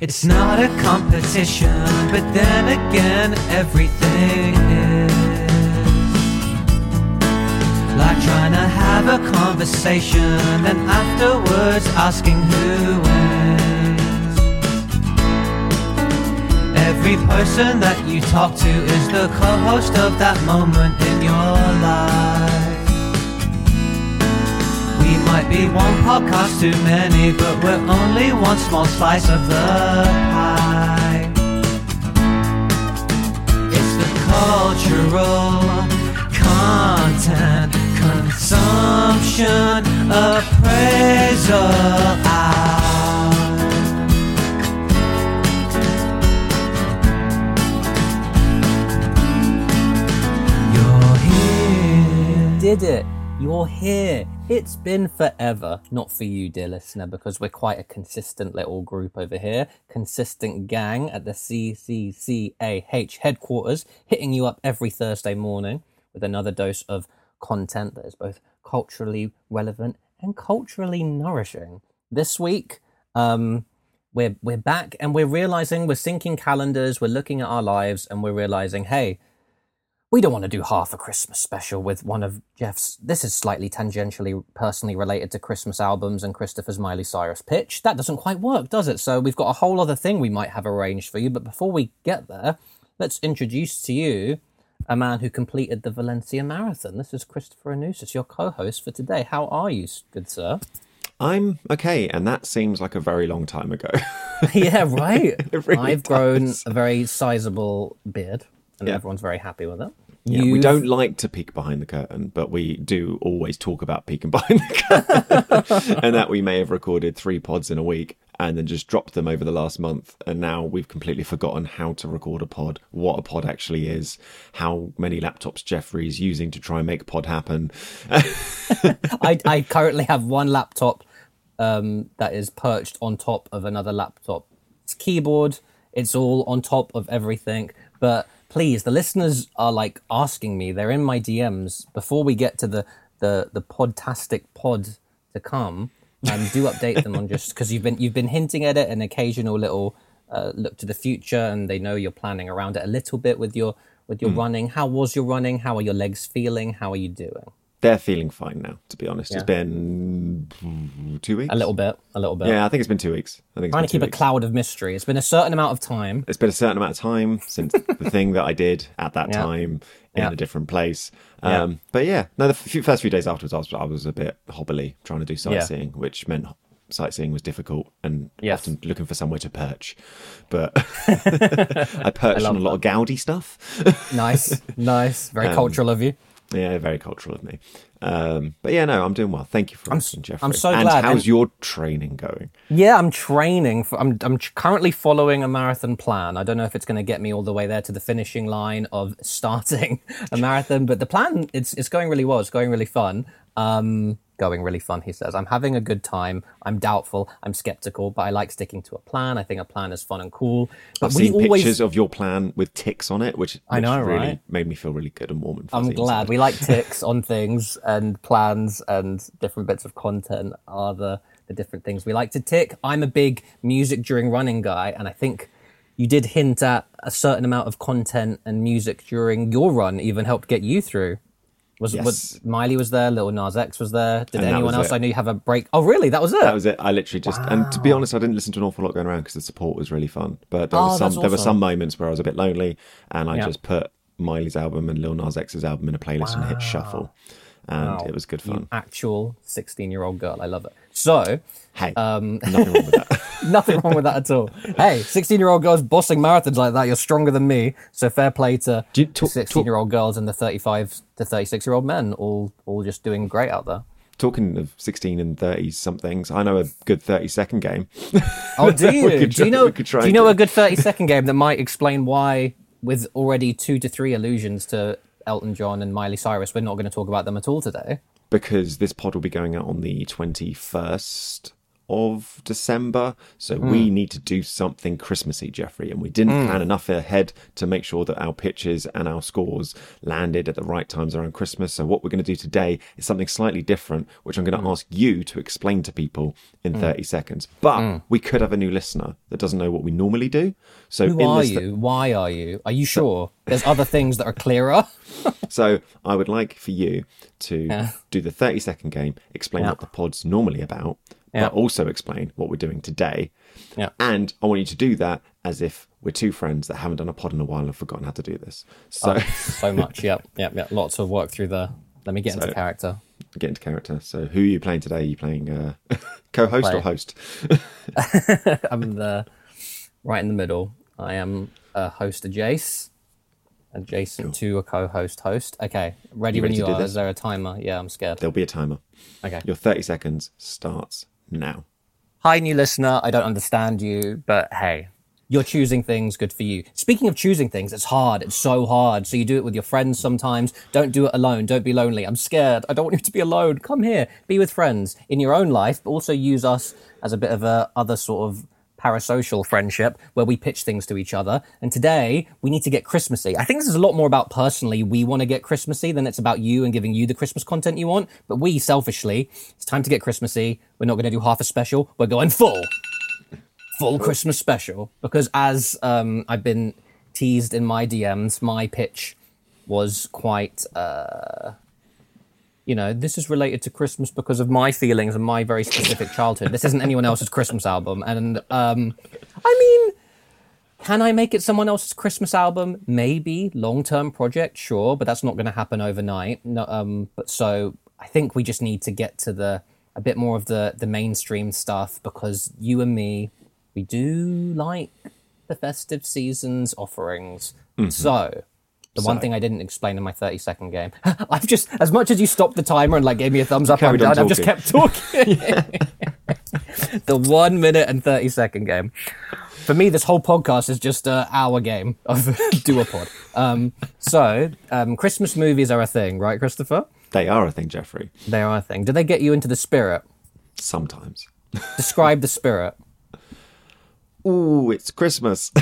It's not a competition, but then again, everything is. Like trying to have a conversation, then afterwards asking who wins. Every person that you talk to is the co host of that moment in your life. Might be one podcast too many, but we're only one small slice of the pie. It's the cultural content consumption appraisal. You're here. did it. You're here. It's been forever. Not for you, dear listener, because we're quite a consistent little group over here. Consistent gang at the CCCAH headquarters, hitting you up every Thursday morning with another dose of content that is both culturally relevant and culturally nourishing. This week, um, we're we're back and we're realizing we're syncing calendars, we're looking at our lives, and we're realizing, hey, we don't want to do half a Christmas special with one of Jeff's. This is slightly tangentially personally related to Christmas albums and Christopher's Miley Cyrus pitch. That doesn't quite work, does it? So we've got a whole other thing we might have arranged for you. But before we get there, let's introduce to you a man who completed the Valencia Marathon. This is Christopher Anusis, your co host for today. How are you, good sir? I'm okay, and that seems like a very long time ago. yeah, right. Really I've grown a very sizable beard, and Yeah. everyone's very happy with it. Yeah, we You've- don't like to peek behind the curtain, but we do always talk about peeking behind the curtain, and that we may have recorded three pods in a week and then just dropped them over the last month, and now we've completely forgotten how to record a pod, what a pod actually is, how many laptops Jeffrey's using to try and make pod happen. I, I currently have one laptop um, that is perched on top of another laptop. It's keyboard. It's all on top of everything. But please, the listeners are like asking me. They're in my DMs before we get to the the the podtastic pod to come. Um, do update them on just because you've been you've been hinting at it, an occasional little uh, look to the future, and they know you're planning around it a little bit with your with your running. How was your running? How are your legs feeling? How are you doing? They're feeling fine now, to be honest. It's been two weeks. A little bit, a little bit. Yeah, I think it's been two weeks. I think it's trying been to keep two a cloud of mystery. It's been a certain amount of time. it's been a certain amount of time since the thing that I did at that Yeah. time in Yeah. a different place. Yeah. Um, But yeah, no, the few, first few days afterwards, I was, I was a bit hobbly trying to do sightseeing, which meant sightseeing was difficult and Yes. often looking for somewhere to perch. But I perched on a lot of Gaudi stuff. Nice, nice, very Um, cultural of you. Yeah, very cultural of me. Um, but yeah, no, I'm doing well. Thank you for asking, Jeffrey. I'm so and glad. how's And- your training going? Yeah, I'm training. For, I'm I'm currently following a marathon plan. I don't know if it's going to get me all the way there to the finishing line of starting a marathon, but the plan it's it's going really well. It's going really fun. Um, going really fun. He says, "I'm having a good time. I'm doubtful. I'm skeptical, but I like sticking to a plan. I think a plan is fun and cool. But I've we seen always pictures of your plan with ticks on it, which, which I know, really right? made me feel really good and warm and fuzzy. I'm glad we like ticks on things and plans and different bits of content are the, the different things we like to tick. I'm a big music during running guy, and I think you did hint at a certain amount of content and music during your run even helped get you through. Was, Yes. was Miley was there, Lil Nas X was there. Did And anyone else? it. I you have a break. Oh, really? That was it. That was it. I literally just, and to be honest, I didn't listen to an awful lot going around because the support was really fun. But there, Oh, was some, that's there were some moments where I was a bit lonely, and I Yeah. just put Miley's album and Lil Nas X's album in a playlist and hit shuffle, and Wow. it was good You fun. actual 16 year old girl. I love it. So, Hey, um, nothing wrong with that. Nothing wrong with that at all. Hey, 16 year old girls bossing marathons like that, you're stronger than me. So fair play to Do you talk- 16 year old girls and the 35 to 36 year old men, all all just doing great out there. Talking of sixteen and thirty somethings, I know a good thirty second game. Oh, do you? Do try- you know? we could try Do you know do- a good 30 second game that might explain why, with already two to three allusions to Elton John and Miley Cyrus, we're not going to talk about them at all today? because this pod will be going out on the 21st of December. So we Hmm. need to do something Christmassy, Jeffrey. And we didn't plan enough ahead to make sure that our pitches and our scores landed at the right times around Christmas. So what we're going to do today is something slightly different, which I'm going Hmm. to ask you to explain to people in 30 seconds. But we could have a new listener that doesn't know what we normally do. So Who are you? Why are you? Are you sure? There's other things that are clearer. So I would like for you to Yeah. do the 30 second game, explain Yeah. what the pod's normally about, Yeah. but also explain what we're doing today. Yeah. And I want you to do that as if we're two friends that haven't done a pod in a while and have forgotten how to do this. So so much. Yep, yep, yep. Lots of work through the. Let me get into character. get into character. So who are you playing today? Are you playing uh, co-host or host? I'm the right in the middle. I am a host, a Jace, adjacent to a co-host host. Okay, ready You when you are. Is there a timer? Yeah, I'm scared. There'll be a timer. Okay. Your 30 seconds starts now. Hi, new listener. I don't understand you, but hey, you're choosing things. Good for you. Speaking of choosing things, it's hard. It's so hard. So you do it with your friends sometimes. Don't do it alone. Don't be lonely. I'm scared. I don't want you to be alone. Come here. Be with friends in your own life, but also use us as a bit of a other sort of parasocial friendship where we pitch things to each other. And today we need to get Christmassy. I think this is a lot more about personally we want to get Christmassy than it's about you and giving you the Christmas content you want. But we selfishly, it's time to get Christmassy. We're not going to do half a special. We're going full full Christmas special because as um, I've been teased in my DMs, my pitch was quite, uh, you know, this is related to Christmas because of my feelings and my very specific childhood. This isn't anyone else's Christmas album, and um, I mean. Can I make it someone else's Christmas album? Maybe long term project, sure, but that's not going to happen overnight. No, um, but so I think we just need to get to the a bit more of the the mainstream stuff because you and me, we do like the festive season's offerings. So the one thing I didn't explain in my 30 second game, I've just, as much as you stopped the timer and like gave me a thumbs up, I'm done, I've just kept talking. the one minute and 30 second game. For me, this whole podcast is just an hour game of Duopod. Um, so, um, Christmas movies are a thing, right, Christopher? They are a thing, Jeffrey. They are a thing. Do they get you into the spirit? Sometimes. Describe the spirit. Ooh, it's Christmas.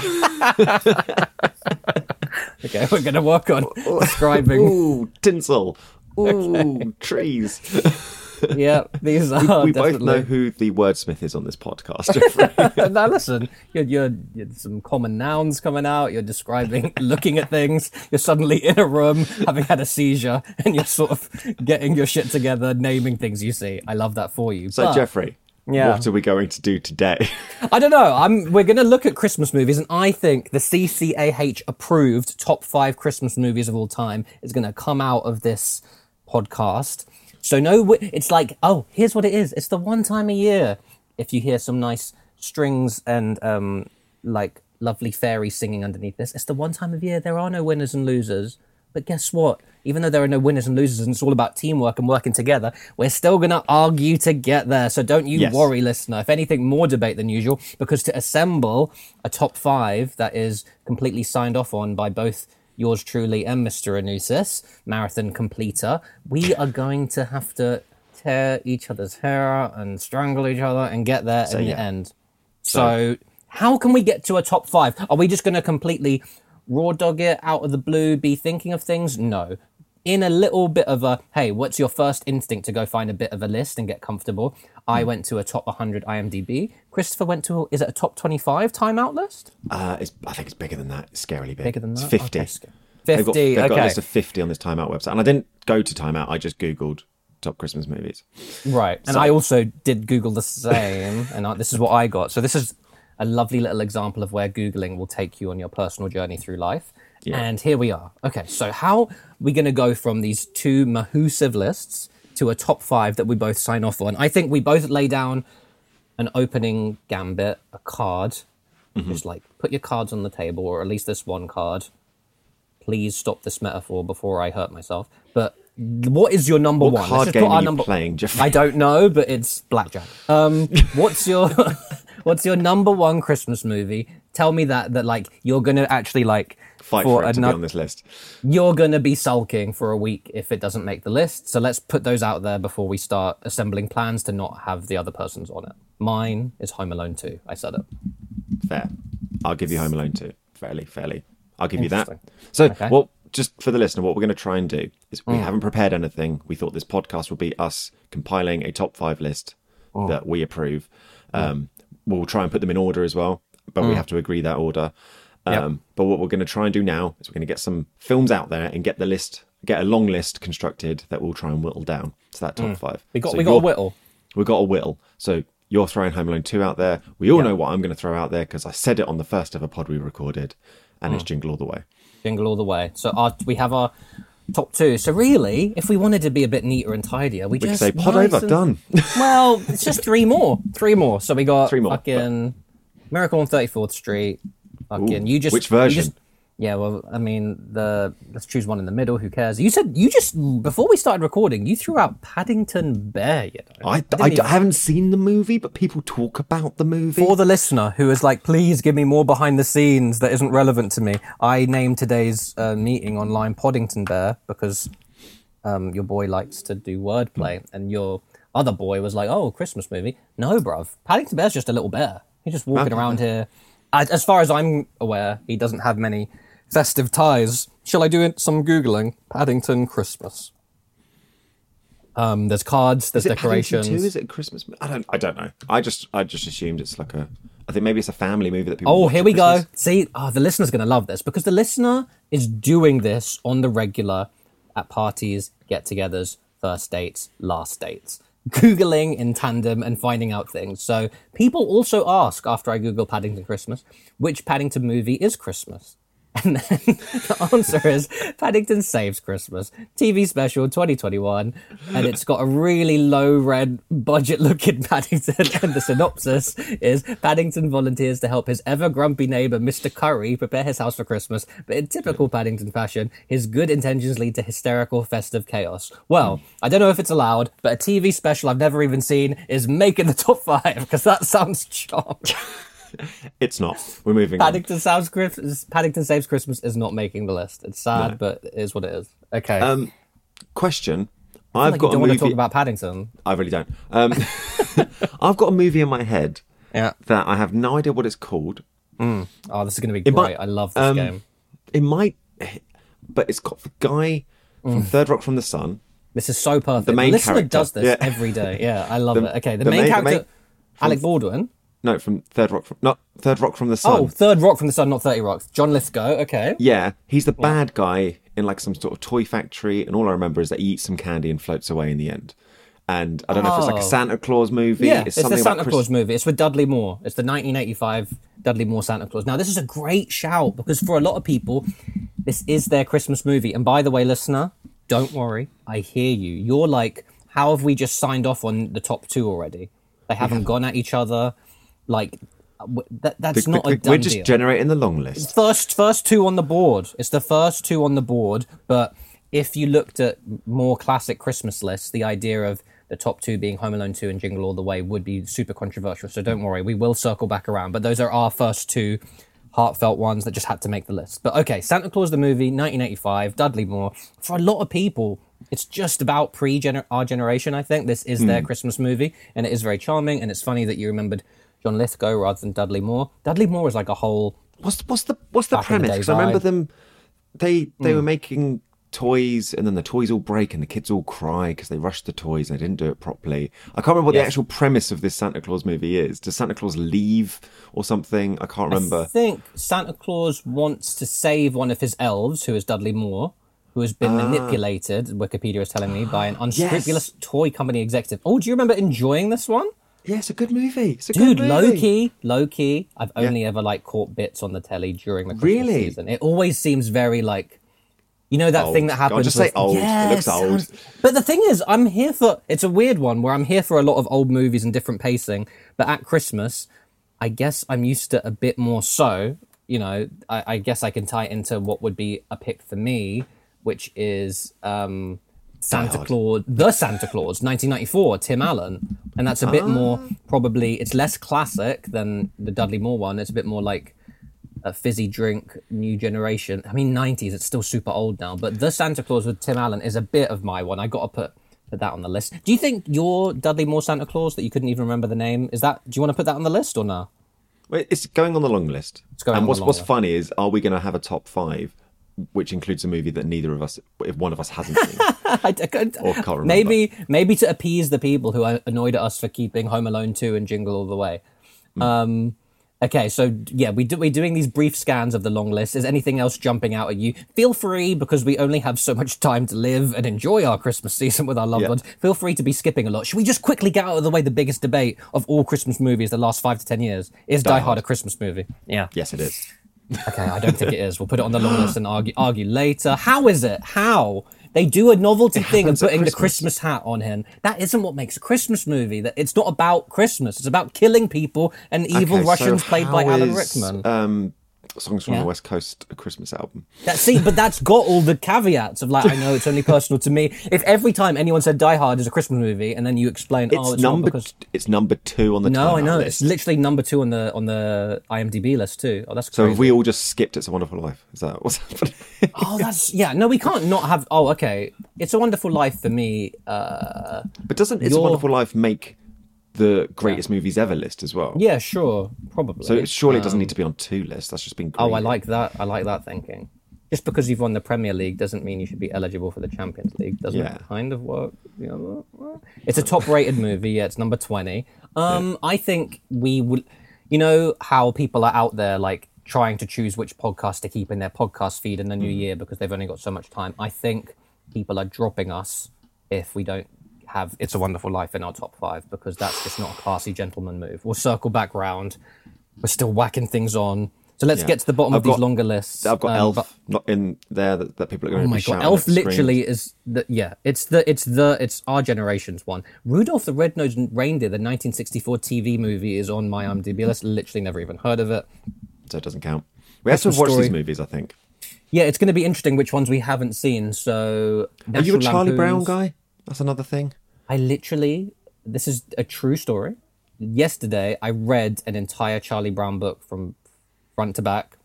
Okay, we're going to work on describing. Ooh, tinsel. Ooh, trees. yeah, these are we both definitely. know who the wordsmith is on this podcast, Jeffrey. now listen, you're, you're, you're some common nouns coming out. You're describing, looking at things. You're suddenly in a room, having had a seizure, and you're sort of getting your shit together, naming things you see. I love that for you. so, But- Jeffrey, Yeah. what are we going to do today? I don't know. I'm. We're going to look at Christmas movies, and I think the CCAH approved top five Christmas movies of all time is going to come out of this podcast. So no, it's like, oh, here's what it is. It's the one time a year if you hear some nice strings and um, like lovely fairies singing underneath this. It's the one time of year there are no winners and losers. But guess what? Even though there are no winners and losers, and it's all about teamwork and working together, we're still going to argue to get there. So don't you Yes. worry, listener. If anything, more debate than usual, because to assemble a top five that is completely signed off on by both yours truly and Mr. Anusis, marathon completer, we are going to have to tear each other's hair out and strangle each other and get there in the yeah. end. So, how can we get to a top five? Are we just going to completely raw dog it out of the blue, be thinking of things? No. In a little bit of a, hey, what's your first instinct to go find a bit of a list and get comfortable? I went to a top 100 IMDb. Christopher went to, a, is it a top 25 timeout list? Uh, it's, I think it's bigger than that. It's scarily big. Bigger than It's that? 50. Okay, 50, They've got, they've got a list of 50 on this Timeout website. And I didn't go to Timeout, I just Googled top Christmas movies. Right. And So- I also did Google the same, and I, this is what I got. So this is a lovely little example of where Googling will take you on your personal journey through life. And here we are. Okay, so how are we going to go from these two mahoosive lists to a top five that we both sign off on? I think we both lay down an opening gambit, a card. Just like put your cards on the table, or at least this one card. Please stop this metaphor before I hurt myself. But what is your number What one? Card game are you number- playing? I don't know, but it's blackjack. Um, what's your what's your number one Christmas movie? Tell me that that like you're gonna actually like Fight for, it to be on this list. you're gonna be sulking for a week if it doesn't make the list. So let's put those out there before we start assembling plans to not have the other person's on it. Mine is Home Alone 2. I said it. Fair. I'll give you Home Alone 2. Fairly, fairly. I'll give you that. So, Okay. well, just for the listener, what we're going to try and do is we haven't prepared anything. We thought this podcast would be us compiling a top five list Hmm. that we approve. Um, we'll try and put them in order as well, but we have to agree that order. Um. Yep. But what we're going to try and do now is we're going to get some films out there and get the list, get a long list constructed that we'll try and whittle down to that top five. Hmm. We got So we got a whittle. we got a whittle. So you're throwing Home Alone 2 out there. We all know what I'm going to throw out there because I said it on the first ever pod we recorded, and Hmm. it's Jingle All the Way. Jingle all the way. So our, we have our top two. So really, if we wanted to be a bit neater and tidier, we, We just say pod nice over, and- done. Well, it's just three more. Three more. So we got Three more, fucking Miracle on Thirty Fourth Street. Fucking Ooh, you just which you version? just- yeah, well, I mean, the let's choose one in the middle. Who cares? You said you just before we started recording, you threw out Paddington Bear. You know, I, I, even- haven't seen the movie, but people talk about the movie. For the listener who is like, please give me more behind the scenes that isn't relevant to me, I named today's uh, meeting online Poddington Bear because um, your boy likes to do wordplay, and your other boy was like, oh, Christmas movie. No, bruv. Paddington Bear's just a little bear. He's just walking Okay. around here. As far as I'm aware, he doesn't have many festive ties. Shall I do it? some Googling? Paddington Christmas. Um, there's cards, there's is it Paddington decorations. 2? Is it a Christmas? mo- I don't. I don't know. I just. I just assumed it's like a. I think maybe it's a family movie that people. Oh, watch here at we go. See, oh, the listener's going to love this because the listener is doing this on the regular at parties, get togethers, first dates, last dates, Googling in tandem and finding out things. So people also ask after I Google Paddington Christmas, which Paddington movie is Christmas? And then the answer is Paddington Saves Christmas, TV special 2021. And it's got a really low red budget looking Paddington. And the synopsis is Paddington volunteers to help his ever grumpy neighbor, Mr. Curry, prepare his house for Christmas. But in typical Paddington fashion, his good intentions lead to hysterical festive chaos. Well, I don't know if it's allowed, but a TV special I've never even seen is making the top five because that sounds charming. It's not. We're moving. on. Paddington Saves Christmas. Paddington Saves Christmas is not making the list. It's sad, but it is what it is. Okay. Um, question. I've like got you don't a want movie. to talk about Paddington. I really don't. Um, I've got a movie in my head Yeah. that I have no idea what it's called. Oh, this is going to be might- great. I love this um, game. It might, but it's got the guy from Third Rock from the Sun. This is so perfect. the main the listener character, does this yeah. every day. Yeah, I love The- it. Okay, the, the main, main- character, main- Alec Baldwin. No, from Third Rock from not Third Rock from the Sun. Oh, Third Rock from the Sun, not Thirty Rocks. John Lithgow. Okay. Yeah, he's the bad guy in like some sort of toy factory, and all I remember is that he eats some candy and floats away in the end. And I don't know if it's like a Oh. Santa Claus movie. Yeah, it's, the something Santa Christ- Claus movie. It's with Dudley Moore. It's the 1985 Dudley Moore Santa Claus. Now, this is a great shout because for a lot of people, this is their Christmas movie. And by the way, listener, don't worry. I hear you. You're like, how have we just signed off on the top two already? They haven't gone at each other. Like, that, that's The- not the- a done we're just deal. generating the long list. first first two on the board. It's the first two on the board. But if you looked at more classic Christmas lists, the idea of the top two being Home Alone 2 and Jingle All the Way would be super controversial. So don't worry, we will circle back around. But those are our first two heartfelt ones that just had to make the list. But okay, Santa Claus the movie, 1985, Dudley Moore. For a lot of people, it's just about pre our generation. I think this is Hmm. their Christmas movie, and it is very charming. And it's funny that you remembered John Lithgow rather than Dudley Moore. Dudley Moore is like a whole What's what's the what's the in the premise? Because I remember them. They they Hmm. were making toys, and then the toys all break, and the kids all cry because they rushed the toys and they didn't do it properly. I can't remember what the actual premise of this Santa Claus movie is. Does Santa Claus leave or something? I can't remember. I think Santa Claus wants to save one of his elves, who is Dudley Moore, who has Ah. been manipulated, Wikipedia is telling me, by an unscrupulous toy company executive. Oh, do you remember enjoying this one? Yeah, it's a good movie. It's a Dude, good movie. low key, low key. I've only ever like caught bits on the telly during the Christmas Really? season. It always seems very like, you know, that Old. thing that Go on, happens. just say with- old. It Yeah, looks old. But the thing is, I'm here for. It's a weird one where I'm here for a lot of old movies and different pacing. But at Christmas, I guess I'm used to a bit more so. You know, I, I guess I can tie it into what would be a pick for me, which is um, Santa Claus, the Santa Claus, 1994, Tim Allen, and that's a bit ah. more probably. It's less classic than the Dudley Moore one. It's a bit more like a fizzy drink, new generation. I mean, 90s. It's still super old now, but the Santa Claus with Tim Allen is a bit of my one. I got to put put that on the list. Do you think your Dudley Moore Santa Claus that you couldn't even remember the name is that? Do you want to put that on the list or no? Well, It's going on the long list. going and on the what's what's list. funny is, are we going to have a top five, which includes a movie that neither of us, if one of us hasn't seen? I, can't- Or can't remember. maybe maybe to appease the people who are annoyed at us for keeping Home Alone two and Jingle All the Way. Hmm. Um, okay, so yeah, we do, we're doing these brief scans of the long list. Is anything else jumping out at you? Feel free because we only have so much time to live and enjoy our Christmas season with our loved Yeah. ones. Feel free to be skipping a lot. Should we just quickly get out of the way the biggest debate of all Christmas movies the last five to ten years? Is Die, Hard Hard. a Christmas movie? Yeah. yes, it is. Okay, I don't think it is. We'll put it on the long list and argue argue later. How is it? How? They do a novelty thing of putting the Christmas. Christmas hat on him. That isn't what makes a Christmas movie. That it's not about Christmas. It's about killing people and evil Okay, so Russians played by how Alan Rickman. Um, songs from Yeah. the West Coast, a Christmas album. that see, but that's got all the caveats of like I know it's only personal to me. If every time anyone said Die Hard is a Christmas movie, and then you explain, It's oh, it's number. because It's number two on the. no, I know list. it's literally number two on the on the IMDb list too. Oh, that's So crazy. have we all just skipped It's a Wonderful Life? Is that what's happening? Oh, that's yeah. No, we can't not have. Oh, okay. It's a Wonderful Life for me. Uh, but doesn't It's a Wonderful Life make the greatest movies ever list as well? yeah, sure, probably. So surely it doesn't need to be on two lists. That's just been. Oh, I like that. I like that thinking. Just because you've won the Premier League doesn't mean you should be eligible for the Champions League. Doesn't Yeah. it kind of work? other way? It's a top-rated movie. Yeah, it's number twenty. Um, I think we would. You know how people are out there like trying to choose which podcast to keep in their podcast feed in the new year because they've only got so much time. I think people are dropping us if we don't have "It's a Wonderful Life" in our top five because that's just not a classy gentleman move. We'll circle back round. We're still whacking things on. So let's Yeah. get to the bottom I've of these longer lists. I've got Um, Elf but- not in there that, that people are going Oh to my be god, Elf literally is the yeah. It's the it's the it's our generation's one. Rudolph the Red-Nosed Reindeer, the 1964 TV movie, is on my IMDb list. Literally never even heard of it. so it doesn't count. We have to watch Story. these movies. I think. Yeah, it's going to be interesting which ones we haven't seen. So, Are you a National Charlie Brown guy? That's another thing. I literally, this is a true story. Yesterday, I read an entire Charlie Brown book from front to back,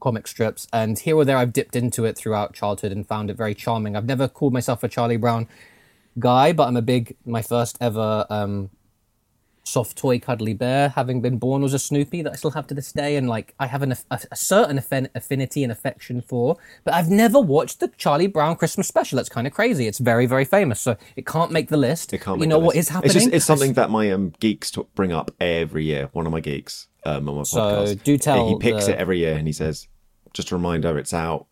comic strips, and here or there I've dipped into it throughout childhood and found it very charming. I've never called myself a Charlie Brown guy, but I'm a big, my first ever um, soft toy cuddly bear, having been born, was a Snoopy that I still have to this day, and like I have an, a, a certain affin- affinity and affection for. But I've never watched the Charlie Brown Christmas special. It's kind of crazy. It's very, very famous, so it can't make the list. It can't. You know what is happening? It's just it's something that my um geeks to bring up every year. One of my geeks um on my So, podcast. do tell He picks the- it every year and he says, "Just a reminder, it's out.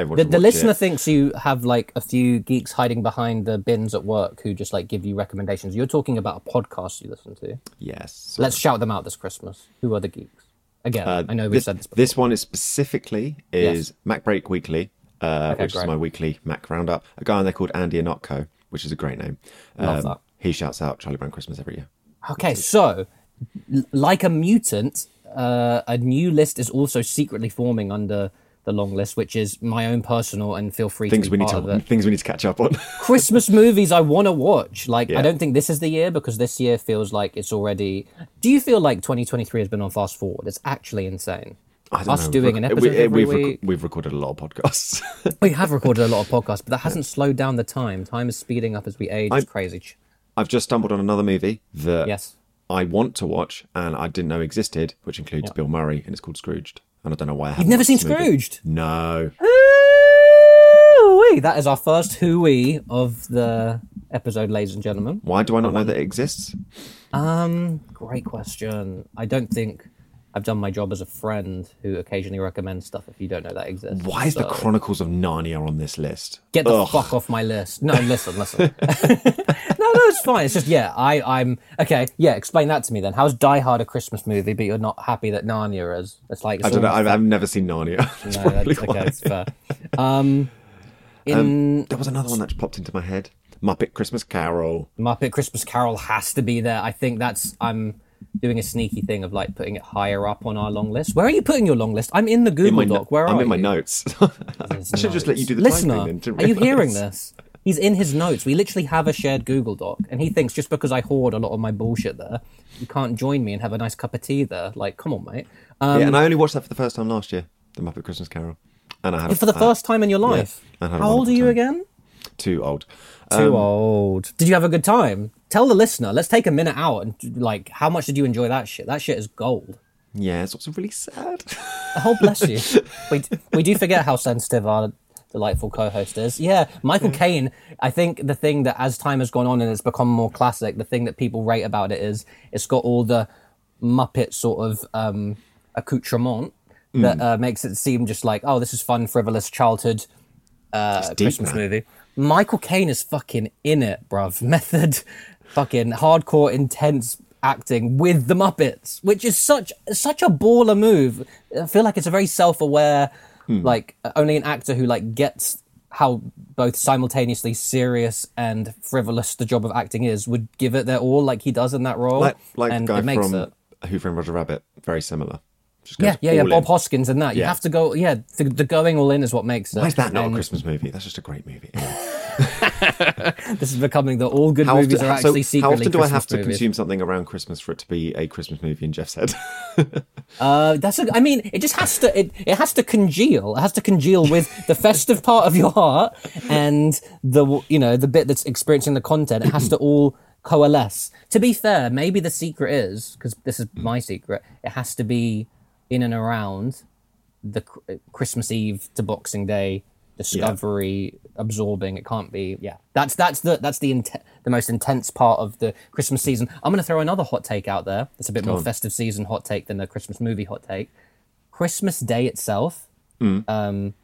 Everyone." the, the listener it." thinks you have like a few geeks hiding behind the bins at work who just like give you recommendations. You're talking about a podcast you listen to. Yes. Let's shout them out this Christmas. Who are the geeks? Again, Uh, I know we've this, said this. Before. this one is specifically is Yes. MacBreak Weekly, uh, Okay, which great. is my weekly Mac roundup. A guy on there called Andy Ihnatko, which is a great name. Um, Love that. He shouts out Charlie Brown Christmas every year. Okay, so like a mutant, uh, a new list is also secretly forming under the long list, which is my own personal and feel free Things to we need to things we need to catch up on. Christmas movies I want to watch. Like, I don't think this is the year because this year feels like it's already. Do you feel like 2023 has been on fast forward? It's actually insane. I don't Us know. doing an episode we, eh, every we've, rec- we've recorded a lot of podcasts. We have recorded a lot of podcasts, but that hasn't slowed down the time. Time is speeding up as we age. It's crazy. I've just stumbled on another movie that Yes. I want to watch and I didn't know existed, which includes Bill Murray, and it's called Scrooged. And I don't know why I haven't. never seen. Scrooged? No. Ooh-wee. That is our first hooey of the episode, ladies and gentlemen. Why do I not know that it exists? Um, great question. I don't think I've done my job as a friend who occasionally recommends stuff if you don't know that exists. Why is the Chronicles of Narnia on this list? Get the Ugh. fuck off my list. No, listen, listen. no, no, it's fine. It's just yeah, I, I'm okay. Yeah, explain that to me then. How's Die Hard a Christmas movie, but you're not happy that Narnia is? It's like it's I don't know. I've, I've never seen Narnia. That's no, that's, okay, it's fair. Um, in There was another one that just popped into my head. Muppet Christmas Carol. Muppet Christmas Carol has to be there. I think that's I'm doing a sneaky thing of like putting it higher up on our long list. Where are you putting your long list? I'm in the Google In my no- Doc. Where are I'm in my notes. I should just let you do the Listener, didn't are you hearing this? He's in his notes. We literally have a shared Google Doc, and he thinks just because I hoard a lot of my bullshit there, you can't join me and have a nice cup of tea there. Like, come on, mate. Um, yeah, and I only watched that for the first time last year, the Muppet Christmas Carol, and I had for the I- first time in your life. a How old are you time. again? Too old. Too old. Did you have a good time? Tell the listener. Let's take a minute out and like, how much did you enjoy that shit? That shit is gold. Yeah, it's also really sad. Oh, bless you. we we do forget how sensitive our delightful co-host is. Yeah, Michael Caine. I think the thing that as time has gone on and it's become more classic, the thing that people rate about it is it's got all the Muppet sort of um, accoutrement that uh, makes it seem just like, oh, this is fun, frivolous childhood uh, deep, Christmas man. movie. Michael Caine is fucking in it, bruv. Method, fucking hardcore, intense acting with the Muppets, which is such such a baller move. I feel like it's a very self-aware, Hmm. like only an actor who like gets how both simultaneously serious and frivolous the job of acting is would give it their all, like he does in that role. Like like and the guy it makes from it. Who Framed Roger Rabbit. Very similar. Just Yeah, yeah, yeah. Bob in. Hoskins and that. You Yeah. have to go. Yeah, the, the going all in is what makes it. Why is that not And a Christmas movie? That's just a great movie. This is becoming the all good How movies often, are actually so secretly how often do I have to movies. consume something around Christmas for it to be a Christmas movie in Jeff's head? Uh, that's a, I mean, it just has to. It, it has to congeal. It has to congeal with the festive part of your heart and the you know the bit that's experiencing the content. It has to all coalesce. To be fair, maybe the secret is because this is my secret. It has to be in and around the Christmas Eve to Boxing Day discovery absorbing it can't be yeah. That's that's the that's the int- the most intense part of the christmas season. I'm going to throw another hot take out there it's a bit more on. festive season hot take than the christmas movie hot take. Christmas day itself Mm. um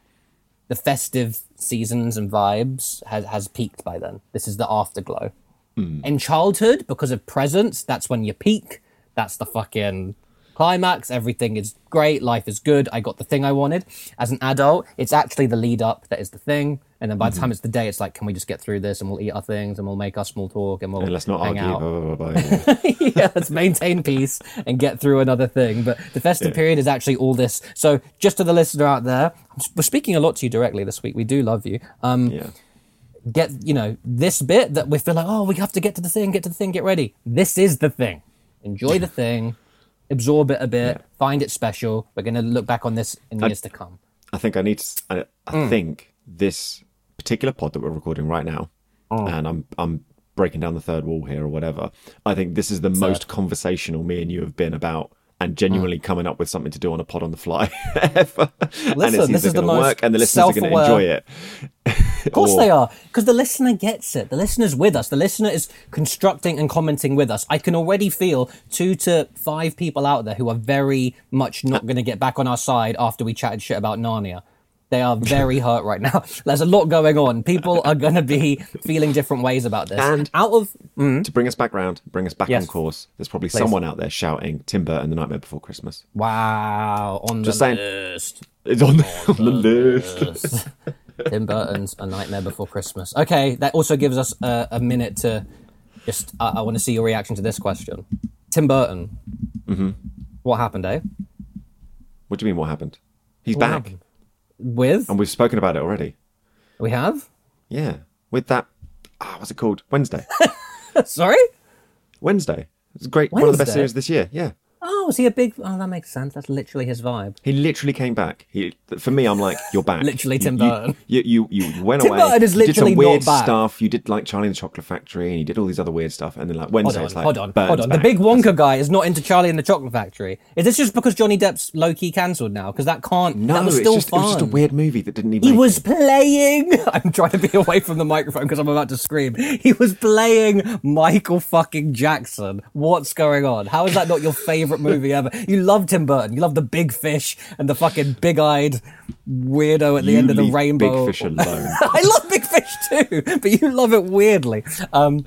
the festive seasons and vibes has has peaked by then. This is the afterglow. Mm. in childhood because of presents that's when you peak. That's the fucking climax everything is great life is good i got the thing i wanted as an adult it's actually the lead up that is the thing and then by Mm-hmm. the time it's the day it's like can we just get through this and we'll eat our things and we'll make our small talk and we'll And let's not hang argue. out Blah, blah, blah, blah. yeah, let's maintain peace and get through another thing. But the festive period is actually all this. So, just to the listener out there, we're speaking a lot to you directly this week. We do love you. Um, yeah. get you know this bit that we feel like, oh, we have to get to the thing, get to the thing, get ready. This is the thing. Enjoy the thing, absorb it a bit, find it special. We're gonna look back on this in years to come. I think I need to. I, I Mm. think this particular pod that we're recording right now, Mm. and I'm I'm breaking down the third wall here or whatever. I think this is the most conversational me and you have been about, and genuinely mm. coming up with something to do on a pod on the fly ever. and it's this is the most work, and the listeners are going to enjoy it. Of course they are, because the listener gets it. The listener's with us. The listener is constructing and commenting with us. I can already feel two to five people out there who are very much not uh, going to get back on our side after we chatted shit about Narnia. They are very hurt right now. There's a lot going on. People are going to be feeling different ways about this. And- out of To bring us back round, bring us back Yes. on course. There's probably someone out there shouting Tim Burton, The Nightmare Before Christmas. wow on Just the saying. list. It's on, on the list. Tim Burton's A Nightmare Before Christmas. Okay, that also gives us a, a minute to just. I I want to see your reaction to this question. Tim Burton. Mm-hmm. What happened, eh? What do you mean? What happened? He's What back, happened? With and we've spoken about it already. we have. Yeah, with that. Ah, what's it called? Wednesday. Sorry. Wednesday. It's great. One of the best series this year. Yeah. Oh, was he a big? Oh, that makes sense. That's literally his vibe. He literally came back. He, for me, I'm like, you're back. Literally Tim Burton. You, you, you, went Tim away. Burton is you did literally some not weird back. stuff. You did like Charlie and the Chocolate Factory, and you did all these other weird stuff. And then like Hold Wednesday, on, it's like, hold on, Burton's hold on. The big Wonka guy is not into Charlie and the Chocolate Factory. Is this just because Johnny Depp's low key cancelled now? Because that can't. No, that was it's still just, fun. it was just a weird movie that didn't even. He was it. playing. I'm trying to be away from the microphone because I'm about to scream. He was playing Michael fucking Jackson. What's going on? How is that not your favorite movie ever? You love Tim Burton. You love the big fish and the fucking big-eyed weirdo at the You end of the rainbow. Big Fish alone. I love Big Fish too, but you love it weirdly. Um,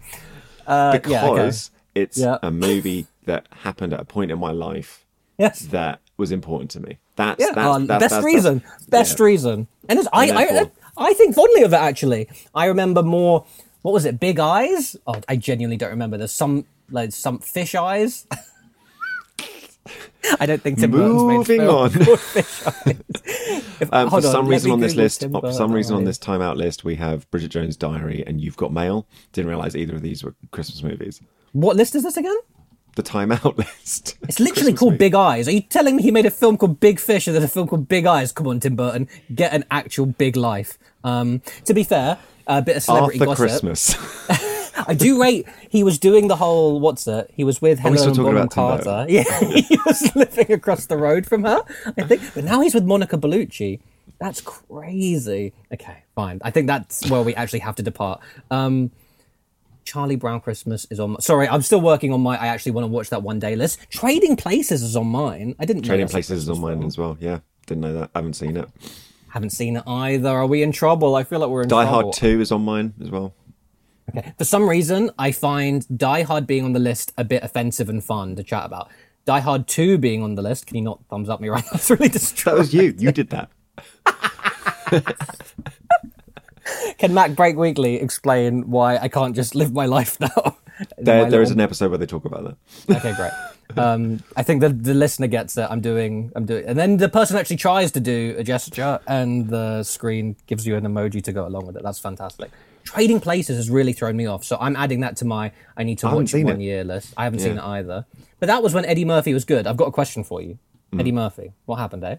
uh, because yeah, okay. it's Yeah. a movie that happened at a point in my life yes. that was important to me. That's, Yeah, that's, uh, that's best that's- reason. best reason. And it's, I, I, I think fondly of it actually. I remember more. What was it? Big eyes? Oh, I genuinely don't remember. There's some like some fish eyes. I don't think Tim Burton's made a Moving on. called Fish Eyes. If- Um, for on, some reason on this Google list, Tim for some reason on this timeout list, we have Bridget Jones' Diary and You've Got Mail. Didn't realize either of these were Christmas movies. What list is this again? The timeout list. It's literally called Big Eyes. Are you telling me he made a film called Big Fish and then a film called Big Eyes? Come on, Tim Burton, get an actual big life. Um, to be fair, A bit of celebrity Arthur gossip. Christmas. I do rate. He was doing the whole what's it? He was with we Helena Bonham Carter. Yeah, he was living across the road from her. I think, but now he's with Monica Bellucci. That's crazy. Okay, fine. I think that's where we actually have to depart. Um, Charlie Brown Christmas is on. My, sorry, I'm still working on my. I actually want to watch that one day list. Trading Places is on mine. I didn't. Trading Places is on mine as well. Yeah, didn't know that. I haven't seen it. Haven't seen it either. Are we in trouble? I feel like we're in Die trouble. Hard Two is on mine as well. Okay. For some reason, I find Die Hard being on the list a bit offensive and fun to chat about. Die Hard 2 being on the list, can you not thumbs up me right now? It's really That was you. You did that. Can MacBreak Weekly explain why I can't just live my life now? There, there is an episode where they talk about that. Okay, great. Um, I think the the listener gets it. I'm doing, I'm doing, and then the person actually tries to do a gesture, and the screen gives you an emoji to go along with it. That's fantastic. Trading Places has really thrown me off, so I'm adding that to my I need to haven't watch one it. year list. I haven't Yeah. seen it either, but that was when Eddie Murphy was good. I've got a question for you, Mm. Eddie Murphy. What happened, eh?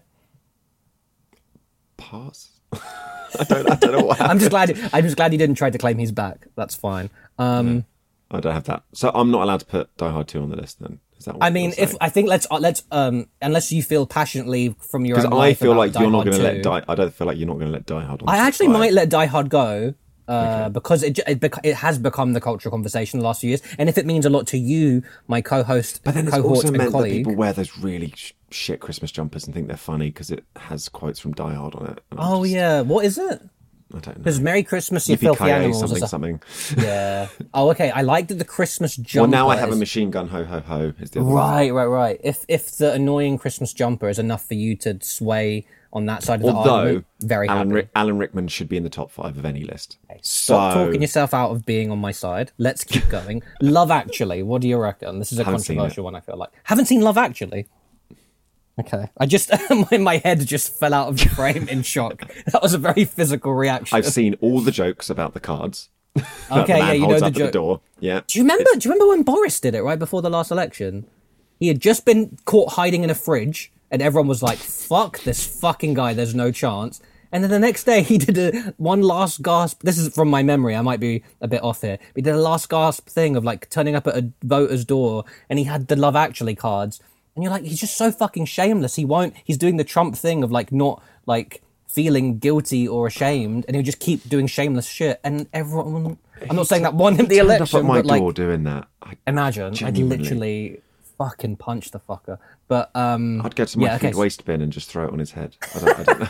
Pass. I don't. I don't know what happened. I'm just glad. I'm just glad he didn't try to claim he's back. That's fine. Um, I don't have that. So I'm not allowed to put Die Hard Two on the list. Then is that? I mean, if I think let's uh, let's um unless you feel passionately from your because I feel like you're not going to let Die. I don't feel like you're not going to let Die Hard on. I actually might let Die Hard go uh, because it, it it has become the cultural conversation the last few years, and if it means a lot to you, my co-host, But then it's also meant that people wear those really sh- shit Christmas jumpers and think they're funny because it has quotes from Die Hard on it. Oh just- yeah, what is it? I don't know. Because Merry Christmas, you filthy animals. something is a- something. Yeah. Oh, okay. I like that the Christmas jumper. Well, now I have a machine gun. Ho ho ho. Is the other one. Right, right, right. If if the annoying Christmas jumper is enough for you to sway on that side of the Although argument, very Alan, happy. Rick- Alan Rickman should be in the top five of any list. Stop so talking yourself out of being on my side. Let's keep going. Love Actually, what do you reckon? This is a Haven't controversial one. I feel like haven't seen Love Actually. Okay, I just my, my head just fell out of the frame in shock. That was a very physical reaction. I've seen all the jokes about the cards. Okay, yeah, you know the joke. the door. Yeah. Do you remember? Do you remember when Boris did it right before the last election? He had just been caught hiding in a fridge, and everyone was like, "Fuck this fucking guy! There's no chance." And then the next day, he did a one last gasp. This is from my memory. I might be a bit off here. But he did a last gasp thing of like turning up at a voter's door, and he had the Love Actually cards. And you're like, he's just so fucking shameless. He won't. He's doing the Trump thing of like not like feeling guilty or ashamed, and he'll just keep doing shameless shit. And everyone. I'm not saying that won him the election, up at my but like door doing that. I, imagine I'd literally fucking punch the fucker. But um, I'd go to my yeah, okay, waste bin and just throw it on his head. I don't, I don't know.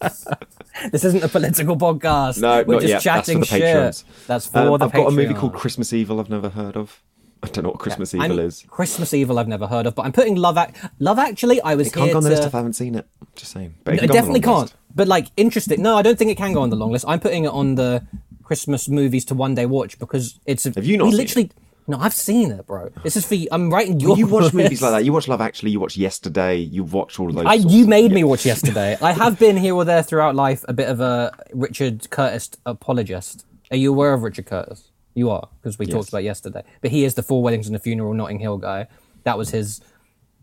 this isn't a political podcast. No, we're just yet. That's for the shit. That's for Um, the I've got a movie called Christmas Evil I've never heard of. I don't know what Christmas I'm- Evil is. Christmas Evil. I've never heard of, but I'm putting Love. Ac- Love Actually, I was It can't go on the to. list if I haven't seen it. Just saying. But No, it on the definitely can't. list. But like, interesting. No, I don't think it can go on the long list. I'm putting it on the Christmas movies to one day watch because it's. Have you not we literally. No, I've seen it, bro. This is for you. I'm writing your. You watch movies like that. You watch Love Actually. You watch Yesterday. You watch all of those. I, you made me watch yesterday. I have been here or there throughout life a bit of a Richard Curtis apologist. Are you aware of Richard Curtis? You are, because we Yes. talked about yesterday. But he is the Four Weddings and a Funeral Notting Hill guy. That was his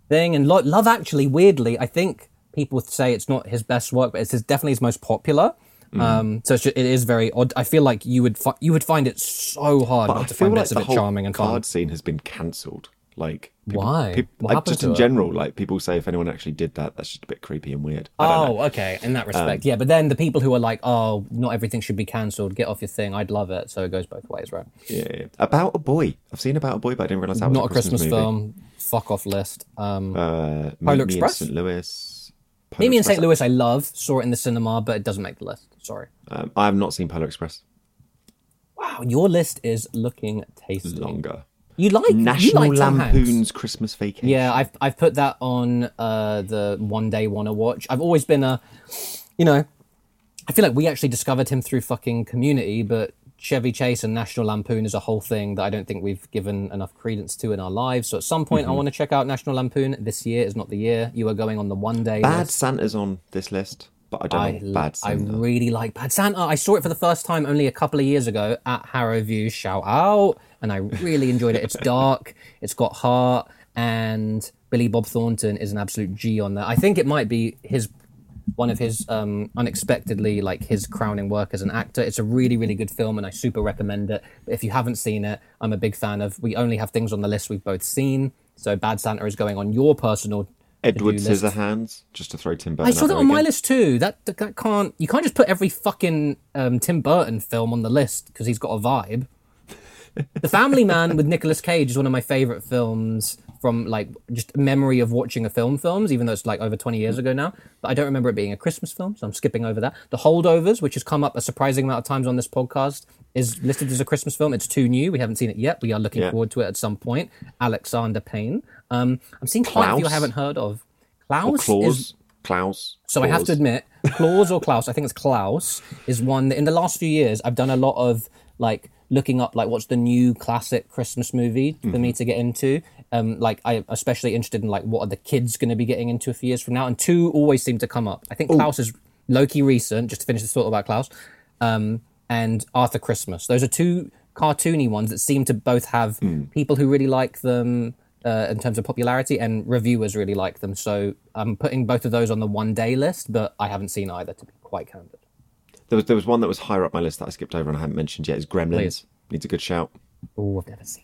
thing. And Lo- Love Actually, weirdly, I think people say it's not his best work, but it's his, definitely his most popular. Mm. Um, so it is very odd. I feel like you would fi- you would find it so hard But not I to feel find like bits of it charming and card fun. scene has been cancelled. Like people, Why? peop- What like, just in it? general, like people say if anyone actually did that, that's just a bit creepy and weird. Oh, know. okay. In that respect, Um, yeah. But then the people who are like, "Oh, not everything should be cancelled. Get off your thing." I'd love it. So it goes both ways, right? Yeah, yeah. About a boy. I've seen About a Boy, but I didn't realize that was Not a Christmas, movie. film. Fuck off list. Um, Uh, Polar Meet Me in Express? St. Louis. Polar Me in St. Louis. I love. Saw it in the cinema, but it doesn't make the list. Sorry. Um, I have not seen Polar Express. Wow, your list is looking tasty. Longer. You like National you like. Lampoon's Christmas Vacation. Yeah, I've I've put that on uh, the one day wanna watch. I've always been a, you know, I feel like we actually discovered him through fucking Community, but Chevy Chase and National Lampoon is a whole thing that I don't think we've given enough credence to in our lives. So at some point, I Mm-hmm. want to check out National Lampoon. This year is not the year. You are going on the one day. Bad list. Santa's on this list, but I don't I, know Bad Santa. I really like Bad Santa. I saw it for the first time only a couple of years ago at Harrow View. Shout out! And I really enjoyed it. It's dark, it's got heart, and Billy Bob Thornton is an absolute G on that. I think it might be his one of his um, unexpectedly like his crowning work as an actor. It's a really really good film, and I super recommend it. But if you haven't seen it, I'm a big fan of. We only have things on the list we've both seen. So Bad Santa is going on your personal Edward. Scissorhands, just to throw Tim Burton. I saw that on my again. list too. That, that that can't you can't just put every fucking um, Tim Burton film on the list because he's got a vibe. the Family Man with Nicolas Cage is one of my favorite films from like just memory of watching a film films, even though it's like over twenty years ago now. But I don't remember it being a Christmas film, so I'm skipping over that. The Holdovers, which has come up a surprising amount of times on this podcast, is listed as a Christmas film. It's too new. We haven't seen it yet. We are looking Yeah. forward to it at some point. Alexander Payne. Um, I'm seeing quite a few I haven't heard of. Klaus is Klaus. so I have to admit, Klaus or Klaus, I think it's Klaus, is one that in the last few years I've done a lot of like looking up like what's the new classic Christmas movie for me to get into. Um, like I'm especially interested in like what are the kids going to be getting into a few years from now, and two always seem to come up. I think Klaus is low key recent. Just to finish this thought about Klaus, um, and Arthur Christmas. Those are two cartoony ones that seem to both have people who really like them uh, in terms of popularity and reviewers really like them. So I'm putting both of those on the one day list, but I haven't seen either to be quite candid. There was, there was one that was higher up my list that I skipped over and I haven't mentioned yet. Is Gremlins. Please. Needs a good shout. Oh, I've never seen.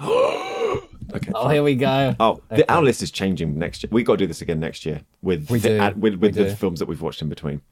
Okay. Oh, here we go. Oh, the, our list is changing next year. We got to do this again next year with We the, do. add- with, We the do. films that we've watched in between.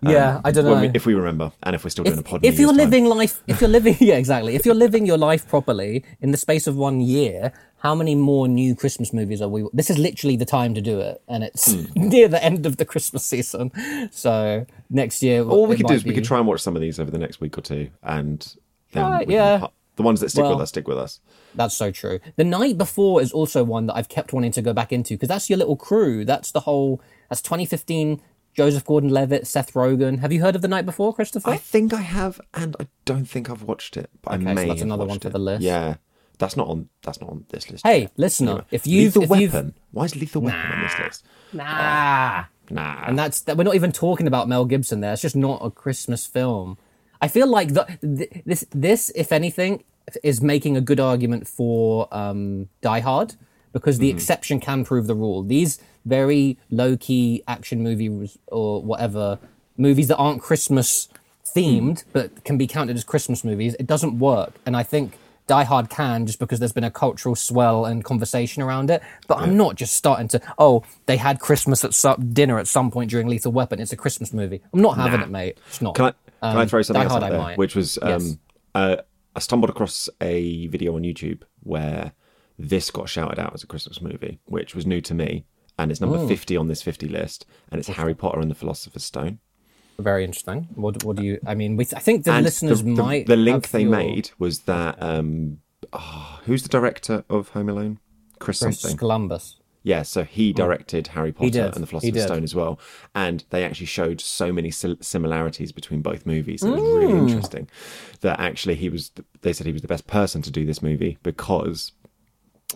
yeah, um, I don't know. We, if we remember, and if we're still doing if, a pod. if you're year's time. living life, if you're living, yeah, exactly. If you're living your life properly in the space of one year, how many more new Christmas movies are we? This is literally the time to do it, and it's Hmm. near the end of the Christmas season. So next year, all we could do is we could try and watch some of these over the next week or two, and then Right, we can yeah. the ones that stick Well- with us stick with us. That's so true. The night before is also one that I've kept wanting to go back into because that's your little crew. That's the whole. That's 2015. Joseph Gordon-Levitt, Seth Rogen. Have you heard of the night before, Christopher? I think I have, and I don't think I've watched it, but Okay, I so that's another one for it. the list. Yeah, that's not on. That's not on this list. Hey, yet. listener, Anyway. if you've Lethal if you've Weapon, why is Lethal Weapon on this list? nah, Nah, and that's that. We're not even talking about Mel Gibson there. It's just not a Christmas film. I feel like the, th- this this, if anything, is making a good argument for um, Die Hard because the exception can prove the rule. These very low key action movies or whatever movies that aren't Christmas themed but can be counted as Christmas movies, it doesn't work. And I think Die Hard can just because there's been a cultural swell and conversation around it. But I'm not just starting to, oh, they had Christmas at some, dinner at some point during Lethal Weapon. It's a Christmas movie. I'm not having Nah. it, mate. It's not. Can I can I Um, throw something Die else Hard out there? Which was um, Yes. uh, I stumbled across a video on YouTube where this got shouted out as a Christmas movie, which was new to me, and it's number Oh. fifty on this fifty list, and it's Harry Potter and the Philosopher's Stone. Very interesting. What, what do you, I mean, we, I think the and listeners the, the- might. the link they your- made was that um, oh, who's the director of Home Alone? Chris Chris something. Columbus. Yeah, so he directed Harry Potter and the He Philosopher's. Stone as well, and they actually showed so many similarities between both movies. It was really Mm. interesting that actually he was. They said he was the best person to do this movie because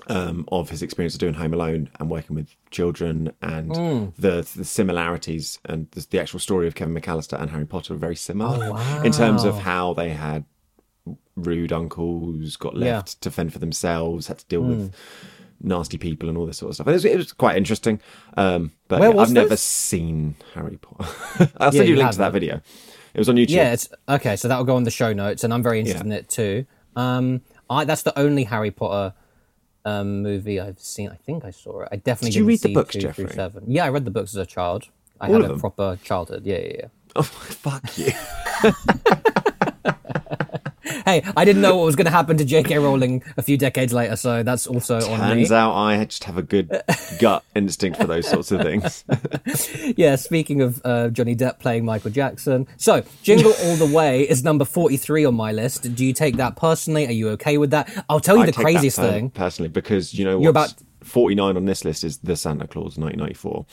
um, of his experience of doing Home Alone and working with children, and Mm. the the similarities and the, the actual story of Kevin McAllister and Harry Potter are very similar Oh, in terms of how they had rude uncles, got Yeah. Left to fend for themselves, had to deal with nasty people and all this sort of stuff. It was, it was quite interesting. Um, but yeah, I've never this? seen Harry Potter. I'll Yeah, send you a link to that video. It was on YouTube. Yeah, it's okay. So that'll go on the show notes, and I'm very interested Yeah. in it too. Um, I that's the only Harry Potter um movie I've seen. I think I saw it. I definitely Did you didn't read the books, two Jeffrey? seven. Yeah, I read the books as a child. I All had a proper childhood. Yeah, yeah, yeah. Oh, fuck you. Hey, I didn't know what was going to happen to J.K. Rowling a few decades later, so that's also on me. Turns out I just have a good gut instinct for those sorts of things. Yeah, speaking of uh, Johnny Depp playing Michael Jackson. So, Jingle All the Way is number 43 on my list. Do you take that personally? Are you okay with that? I'll tell you I the craziest thing. personally because you know You're about- 49 on this list is the Santa Claus 1994.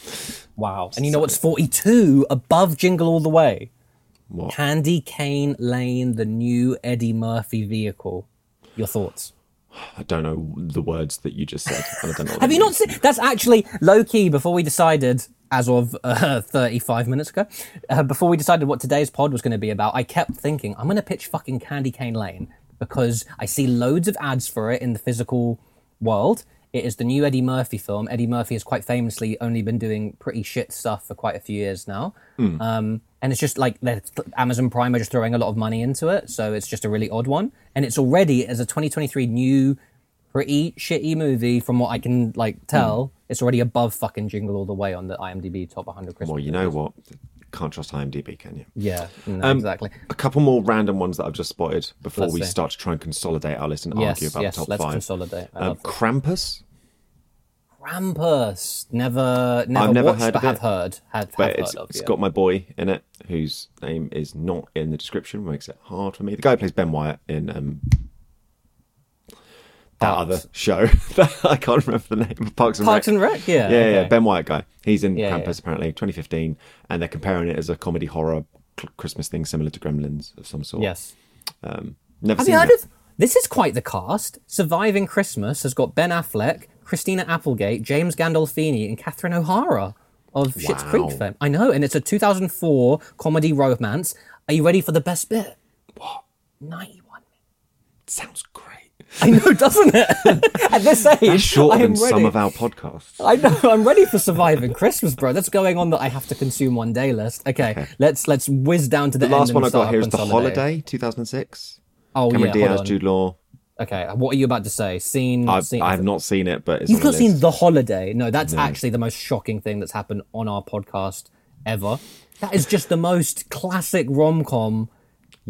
Wow. And you know what's 42 above Jingle All the Way? What? Candy Cane Lane, the new Eddie Murphy vehicle. Your thoughts? I don't know the words that you just said. I don't know Have you not seen? That's actually low key. Before we decided, as of uh, thirty-five minutes ago, uh, before we decided what today's pod was going to be about, I kept thinking I'm going to pitch fucking Candy Cane Lane because I see loads of ads for it in the physical world. It is the new Eddie Murphy film. Eddie Murphy has quite famously only been doing pretty shit stuff for quite a few years now. Um, and it's just like the Amazon Prime are just throwing a lot of money into it, so it's just a really odd one. And it's already as a 2023 new, pretty shitty movie. From what I can like tell, it's already above fucking Jingle All the Way on the IMDb top 100 Christmas. Well, you know what? Can't trust IMDb, can you? Yeah, no, Um, exactly. A couple more random ones that I've just spotted before Let's we see. start to try and consolidate our list and Yes, argue about yes. the top Let's five. consolidate. I Um. Krampus, Krampus. Never, never I've never watched, heard but of have it, heard. Have, but have it's, heard of. it's yeah. got my boy in it, whose name is not in the description, makes it hard for me. The guy who plays Ben Wyatt in um, that Parks. other show. I can't remember the name of Parks and Parks Rec. and Rec. Yeah, yeah, yeah. Ben Wyatt guy. He's in Yeah, Krampus yeah. apparently, 2015, and they're comparing it as a comedy horror cl- Christmas thing similar to Gremlins of some sort. Yes. Um, never Have seen you heard that. of? This is quite the cast. Surviving Christmas has got Ben Affleck, Christina Applegate, James Gandolfini, and Catherine O'Hara of Schitt's Creek fame. I know, and it's a 2004 comedy romance. Are you ready for the best bit? What? 91 Sounds great. I know, doesn't it? At this age, That's shorter I am than ready. some of our podcasts. I know. I'm ready for surviving Christmas, bro. That's going on that I have to consume one day list. Okay, let's let's whiz down to the, The last end one I got here is The. Holiday, 2006. Oh Cameron yeah, Diaz. Jude Law. Okay, what are you about to say? Seen? I've, seen I have not seen it, but it's You've the not seen. The Holiday? No, that's actually the most shocking thing that's happened on our podcast ever. That is just the most classic rom com.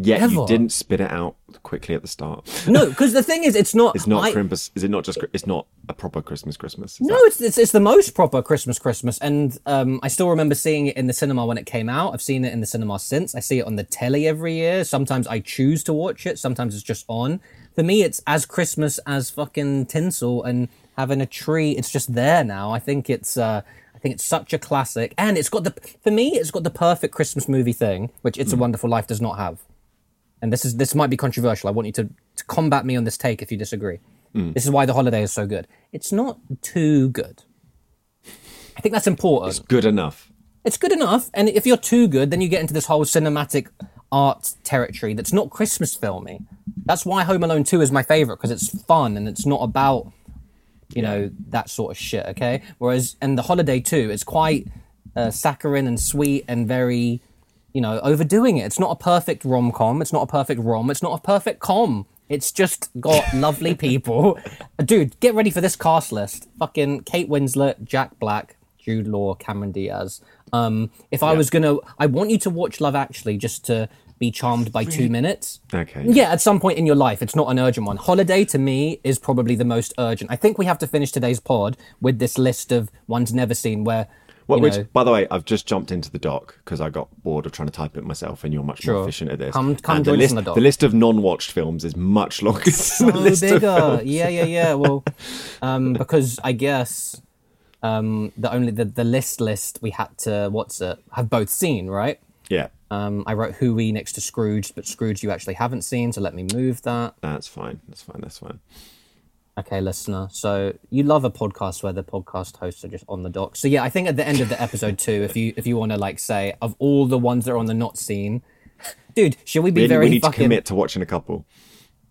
Yet you didn't spit it out quickly at the start. No, because the thing is, it's not. It's not I- Krampus. Is it not just? It's not a proper Christmas Christmas. Is No, that- it's, it's it's the most proper Christmas Christmas, and um, I still remember seeing it in the cinema when it came out. I've seen it in the cinema since. I see it on the telly every year. Sometimes I choose to watch it. Sometimes it's just on. For me, it's as Christmas as fucking tinsel and having a tree. It's just there now. I think it's uh, I think it's such a classic, and it's got the for me, it's got the perfect Christmas movie thing, which It's a Wonderful Life does not have. And this is this might be controversial. I want you to, to combat me on this take if you disagree. This is why the holiday is so good. It's not too good. I think that's important. it's good enough. It's good enough, and if you're too good, then you get into this whole cinematic art territory that's not Christmas filmy. That's why Home Alone 2 is my favorite because it's fun and it's not about you know that sort of shit. Okay, whereas and the Holiday 2 is quite uh, saccharine and sweet and very you know overdoing it. It's not a perfect rom com. It's not a perfect rom. It's not a perfect com. It's just got lovely people. Dude, get ready for this cast list. Fucking Kate Winslet, Jack Black, Jude Law, Cameron Diaz. Um, if I was gonna, I want you to watch Love Actually just to be charmed by two minutes. Okay. Yeah, at some point in your life, it's not an urgent one. Holiday to me is probably the most urgent. I think we have to finish today's pod with this list of ones never seen. Where, Well, you which, know, by the way, I've just jumped into the doc because I got bored of trying to type it myself, and you're much more efficient at this. Come- come and the join us list, the doc. the list of non-watched films is much longer than the so list of bigger. films. Yeah, yeah, yeah. Well, um, because I guess um, the only the, the list list we had to what's it have both seen, right? Yeah, Um, I wrote Hooey next to Scrooge, but Scrooge you actually haven't seen, so let me move that. that's fine. That's fine. That's fine. Okay, listener. So you love a podcast where the podcast hosts are just on the doc. So yeah, I think at the end of the episode two, if you if you want to like say of all the ones that are on the not seen, dude, should we be We, very we need fucking? to commit to watching a couple,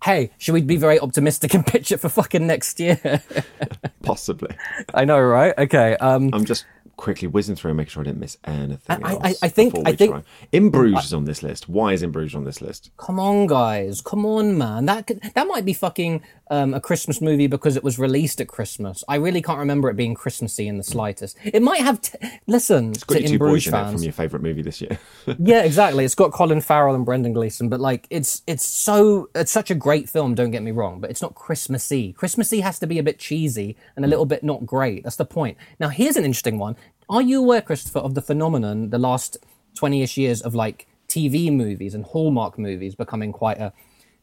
Hey, should we be very optimistic and pitch it for fucking next year? possibly. I know, right? Okay. Um, I'm just quickly whizzing through and making sure I didn't miss anything I- else. I- I think- I think- try. In Bruges is on this list. Why is In Bruges on this list? Come on, guys. Come on, man. That could, that might be fucking um, a Christmas movie because it was released at Christmas. I really can't remember it being Christmassy in the slightest. It might have. T- Listen Got to your In two boys Bruges in it fans. from your favourite movie this year. yeah, exactly. It's got Colin Farrell and Brendan Gleeson, but like it's it's so it's such a great film. Don't get me wrong, but it's not Christmassy. Christmassy has to be a bit cheesy and a little bit not great. That's the point. Now, here's an interesting one. Are you aware, Christopher, of the phenomenon the last twenty-ish years of like TV movies and Hallmark movies becoming quite a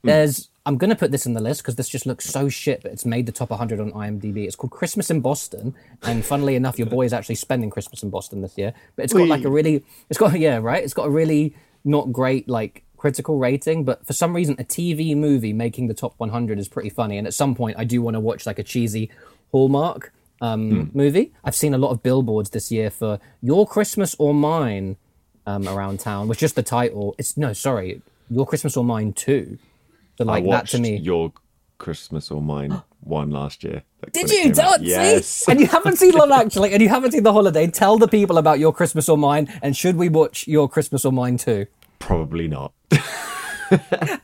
hmm. there's I'm gonna put this in the list because this just looks so shit, but it's made the top 100 on IMDb. It's called Christmas in Boston, and funnily enough, your boy is actually spending Christmas in Boston this year. But it's got like a really, it's got yeah, right. It's got a really not great like critical rating, but for some reason, a TV movie making the top 100 is pretty funny. And at some point, I do want to watch like a cheesy Hallmark um, movie. I've seen a lot of billboards this year for Your Christmas or Mine um, around town, with just the title. It's no, sorry, Your Christmas or Mine too. So I like that watched to me. Your Christmas or Mine one last year. Like, Did you? Don't? Yes. And you haven't seen Love Actually, and you haven't seen The Holiday. Tell the people about Your Christmas or Mine, and should we watch Your Christmas or Mine too? Probably not.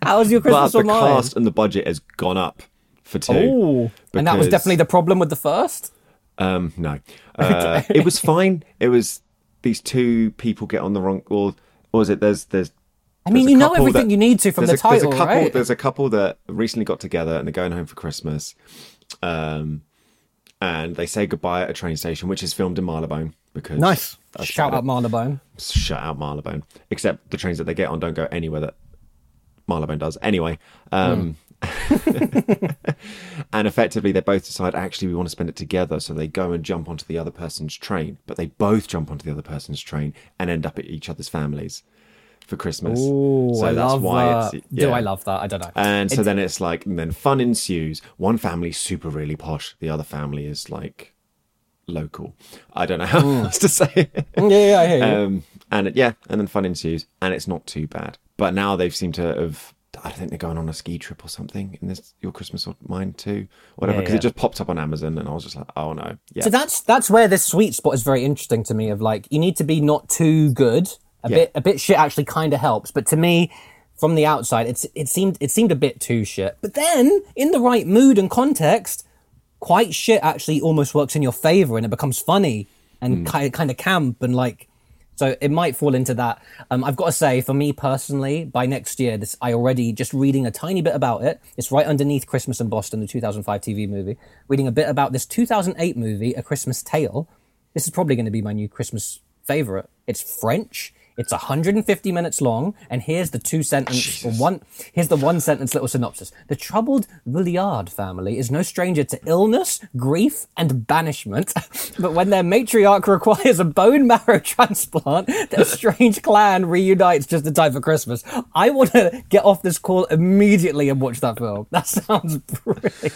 How's Your But Christmas the or Mine? cast and the budget has gone up for two. Oh, and that was definitely the problem with the first. Um, no, uh, it was fine. It was these two people get on the wrong. Or, or was it? There's there's. I mean, there's you know everything that- you need to from the a, there's a title, couple, right? There's a couple that recently got together and they're going home for Christmas, um, and they say goodbye at a train station, which is filmed in Marylebone because Nice. Shout out. Marylebone. Shout out Marylebone. Except the trains that they get on don't go anywhere that Marylebone does. Anyway, um, and effectively they both decide actually we want to spend it together, so they go and jump onto the other person's train, but they both jump onto the other person's train and end up at each other's families for Christmas. Ooh, so I that's love why that. it's Do. I love that? I don't know. And so It's- then it's like, and then fun ensues. One family super really posh. The other family is like local. I don't know how else to say it. yeah, yeah, I hear you. Um, and it- yeah, and then fun ensues, and it's not too bad. But now they've seemed to have. I think they're going on a ski trip or something in this your Christmas or mine too, whatever. Because yeah. it just popped up on Amazon, and I was just like, oh no, yeah, So that's that's where this sweet spot is very interesting to me. Of like, you need to be not too good. A Yeah. bit a bit shit actually kind of helps, but to me, from the outside, it's it seemed it seemed a bit too shit. But then, in the right mood and context, quite shit actually almost works in your favor, and it becomes funny and hmm. kind kind of camp and like. So it might fall into that. Um, I've got to say, for me personally, by next year, this I already just reading a tiny bit about it. It's right underneath Christmas in Boston, the 2005 TV movie. Reading a bit about this 2008 movie, A Christmas Tale. This is probably going to be my new Christmas favorite. It's French. It's 150 minutes long, and here's the two sentence one. Here's the one sentence little synopsis. The troubled Vuillard family is no stranger to illness, grief, and banishment. but when their matriarch requires a bone marrow transplant, their strange clan reunites just in time for Christmas. I want to get off this call immediately and watch that film. That sounds brilliant.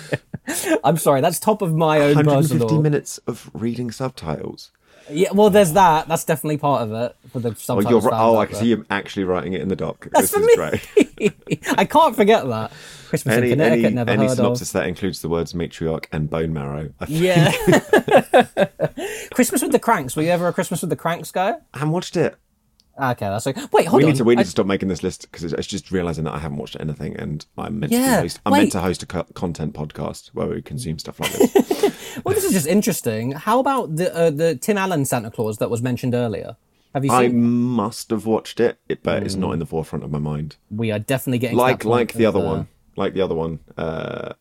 I'm sorry, that's top of my own 150 personal. minutes of reading subtitles. Yeah, well, there's that. That's definitely part of it for the Oh, subtitles. you're oh, I can see you actually writing it in the doc. That's this for is me. great. I can't forget that. Christmas Any, in Connecticut, any, never any heard synopsis that includes the words matriarch and bone marrow. Of. Yeah. Christmas with the Cranks. Were you ever a Christmas with the Cranks guy? I haven't watched it. Okay, that's okay. Wait, hold we on. need to we need I- to stop making this list because it's, it's just realizing that I haven't watched anything and I'm meant to Yeah, be host, I'm wait. meant to host a co- content podcast where we consume stuff like this. Well, this is just interesting. How about the uh, the Tim Allen Santa Claus that was mentioned earlier? Have you I seen? must have watched it, but it's not in the forefront of my mind. We are definitely getting to Like like the other uh, one, like the other one uh,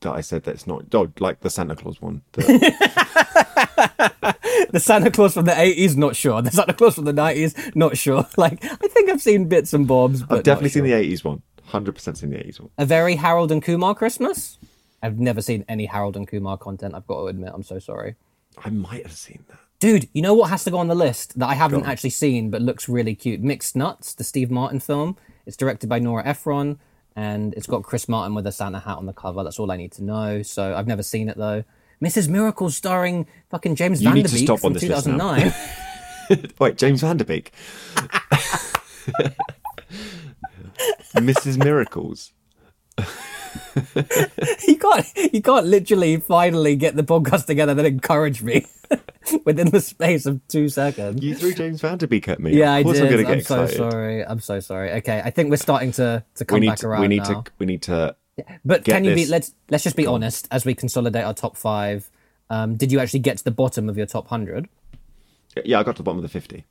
that I said that's not. Oh, like the Santa Claus one. The, The Santa Claus from the 80s, not sure. The Santa Claus from the 90s, not sure. Like, I think I've seen bits and bobs, but I've definitely not seen the '80s one. Hundred percent seen the '80s one. A very Harold and Kumar Christmas? I've never seen any Harold and Kumar content, I've got to admit. I'm so sorry. I might have seen that. Dude, you know what has to go on the list that I haven't actually seen but looks really cute? Mixed Nuts, the Steve Martin film. It's directed by Nora Ephron and it's got Chris Martin with a Santa hat on the cover. That's all I need to know. So I've never seen it though. Mrs. Miracle starring fucking James You need to Van Der Beek stop from on this list now. 2009. Wait, James Van Der Beek. Mrs. Miracles. you can't you can't literally finally get the podcast together then encourage me within the space of two seconds. You threw James Van Der Beek at me. Yeah, I did. I'm I'm so excited. sorry. I'm so sorry. Okay, I think we're starting to to come back to, around we need now. to we need to But can you be? Let's let's just be honest as we consolidate our top five. Um, did you actually get to the bottom of your top hundred? Yeah, I got to the bottom of the 50.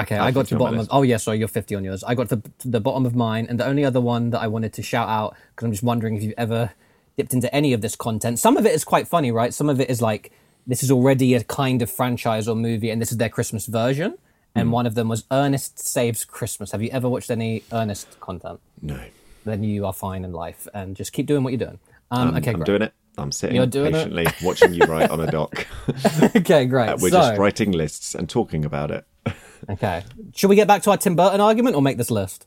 Okay, I I got to the bottom of. Oh yeah, sorry, you're fifty on yours. I got to the, to the bottom of mine, and the only other one that I wanted to shout out because I'm just wondering if you've ever dipped into any of this content. Some of it is quite funny, right? Some of it is like this is already a kind of franchise or movie, and this is their Christmas version. And Hmm. one of them was Ernest Saves Christmas. Have you ever watched any Ernest content? No. Then you are fine in life, and just keep doing what you're doing. Um, okay, I'm great. doing it. I'm sitting You're doing it? patiently watching you write on a doc. okay, great. We're so, just writing lists and talking about it. Okay, should we get back to our Tim Burton argument or make this list?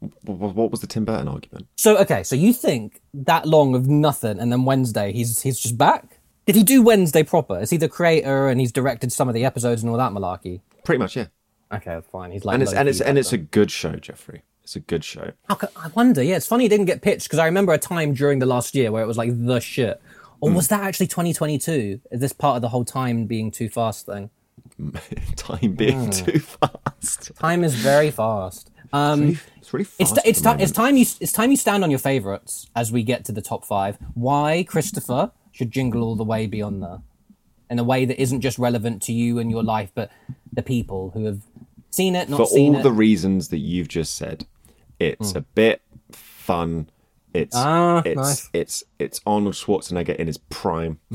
Wh- wh- What was the Tim Burton argument? So okay, so you think that long of nothing, and then Wednesday he's he's just back? Did he do Wednesday proper? Is he the creator and he's directed some of the episodes and all that malarkey? Pretty much, yeah. Okay, fine. He's like, And it's and it's and it's a good show, Jeffrey. It's a good show. How I wonder. Yeah, it's funny it didn't get pitched because I remember a time during the last year where it was like the shit. Or Hmm. was that actually 2022? Is this part of the whole time being too fast thing? Time being too fast. Time is very fast. Um, It's really fast. it's at it's the time it's time you it's time you stand on your favorites as we get to the top five. Why Christopher should jingle all the way beyond on there, in a way that isn't just relevant to you and your life, but the people who have seen it, not for seen all it. the reasons that you've just said. It's a bit fun. It's Ah, it's nice. it's it's Arnold Schwarzenegger in his prime.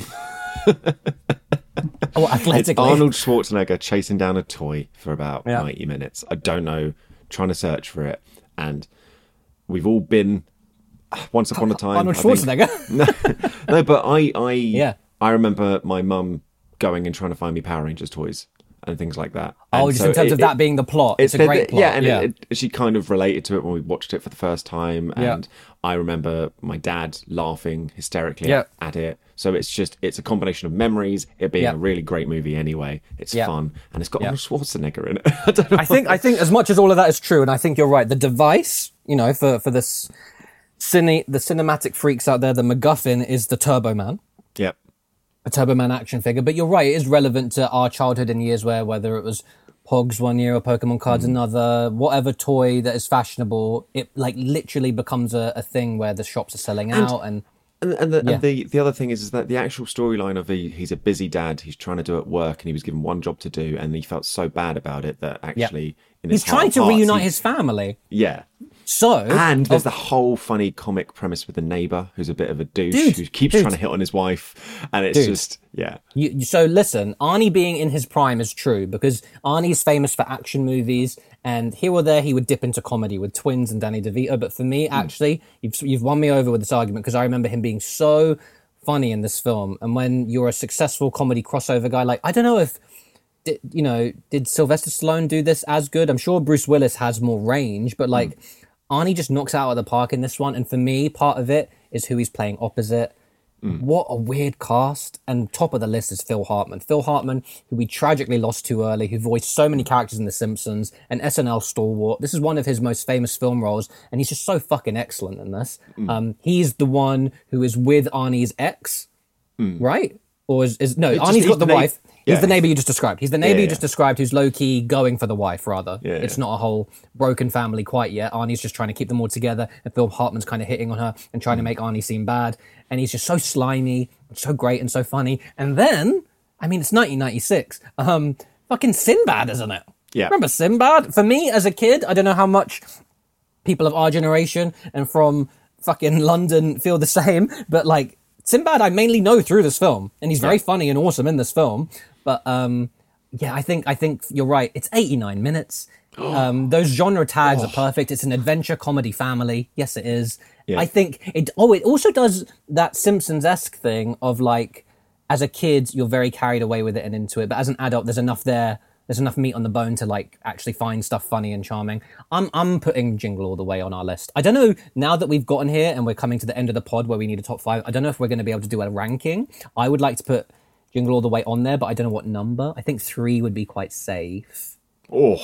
oh, It's. Arnold Schwarzenegger chasing down a toy for about Yeah. 90 minutes. I don't know, trying to search for it. And we've all been once upon a time. Arnold Schwarzenegger. no, but I, I, Yeah. I remember my mum going and trying to find me Power Rangers toys and things like that. oh, And just so in terms it- of that it- being the plot, it's, a great plot. Yeah, and It, it, she kind of related to it when we watched it for the first time, Yeah. and I remember my dad laughing hysterically Yeah. at it. So it's just it's a combination of memories, it being Yeah. a really great movie anyway. It's Yeah. fun, and it's got Yeah. Arnold Schwarzenegger in it. I don't know. I think I think as much as all of that is true, and I think you're right. The device, you know, for for this cine the cinematic freaks out there, the MacGuffin is the Turbo Man, Yep. a Turbo Man action figure. But you're right; it is relevant to our childhood in years where whether it was Pogs one year or Pokemon cards Mm. another, whatever toy that is fashionable, it like literally becomes a, a thing where the shops are selling out and. And, and, the, Yeah. and the the other thing is, is that the actual storyline of the he's a busy dad, he's trying to do at work, and he was given one job to do, and he felt so bad about it that actually in his He's trying to hearts, reunite he- his family. yeah. So And there's oh. the whole funny comic premise with the neighbor who's a bit of a douche Dude, who keeps dude. trying to hit on his wife, and it's Dude. just yeah. You, so listen, Arnie being in his prime is true because Arnie's famous for action movies, and here or there he would dip into comedy with Twins and Danny DeVito. But for me, hmm. actually, you've you've won me over with this argument because I remember him being so funny in this film. And when you're a successful comedy crossover guy, like I don't know if. Did, you know, did Sylvester Stallone do this as good? I'm sure Bruce Willis has more range, but like hmm. Arnie just knocks out of the park in this one. And for me, part of it is who he's playing opposite. What a weird cast. And top of the list is Phil Hartman. Phil Hartman, who we tragically lost too early, who voiced so many characters in The Simpsons, an SNL stalwart. This is one of his most famous film roles, and he's just so fucking excellent in this. Um, he's the one who is with Arnie's ex, right? Or is, is no, Arnie's got the, na- wife. He's yeah. the neighbor you just described. He's the neighbor Yeah, you yeah. just described who's low key going for the wife, rather. Yeah, it's yeah. not a whole broken family quite yet. Arnie's just trying to keep them all together, and Phil Hartman's kind of hitting on her and Mm. trying to make Arnie seem bad. And he's just so slimy, so great, and so funny. And then, I mean, it's 1996. Um, fucking Sinbad, isn't it? Yeah. Remember Sinbad? For me, as a kid, I don't know how much people of our generation and from fucking London feel the same, but like Sinbad, I mainly know through this film, and he's very funny and awesome in this film. But um, yeah, I think I think you're right. It's 89 minutes. Um, those genre tags are perfect. It's an adventure comedy family. Yes, it is. Yeah. I think it. Oh, it also does that Simpsons esque thing of like, as a kid, you're very carried away with it and into it, but as an adult, there's enough there. There's enough meat on the bone to like actually find stuff funny and charming. I'm I'm putting Jingle all the way on our list. I don't know now that we've gotten here and we're coming to the end of the pod where we need a top five. I don't know if we're going to be able to do a ranking. I would like to put Jingle all the way on there, but I don't know what number. I think three would be quite safe. Oh,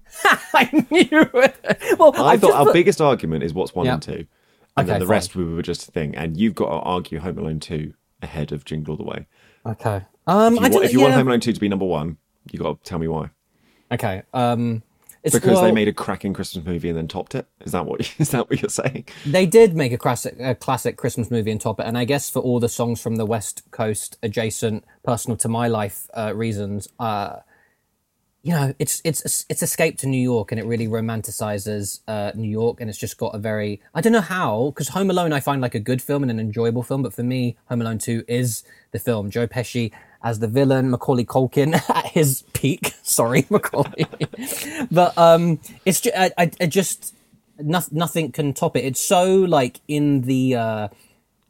I knew it. Well, I I've thought our put- biggest argument is what's one Yeah. and two, and Okay, then the fine. rest we were just a thing. And you've got to argue Home Alone two ahead of Jingle All the Way. Okay. Um, If I you, want, if you want. Home Alone two to be number one, you got to tell me why. Okay. Um, it's, Because they made a cracking Christmas movie and then topped it. Is that what is that what you're saying? They did make a classic, a classic Christmas movie and top it, and I guess for all the songs from the West Coast adjacent, personal to my life uh, reasons, uh, you know, it's it's it's Escape to New York, and it really romanticizes uh, New York, and it's just got a very I don't know how because Home Alone I find like a good film and an enjoyable film, but for me, Home Alone Two is the film. Joe Pesci as the villain, Macaulay Culkin at his peak. Sorry, Macaulay, but um, it's just I, I, I just no, nothing can top it. It's so like in the uh,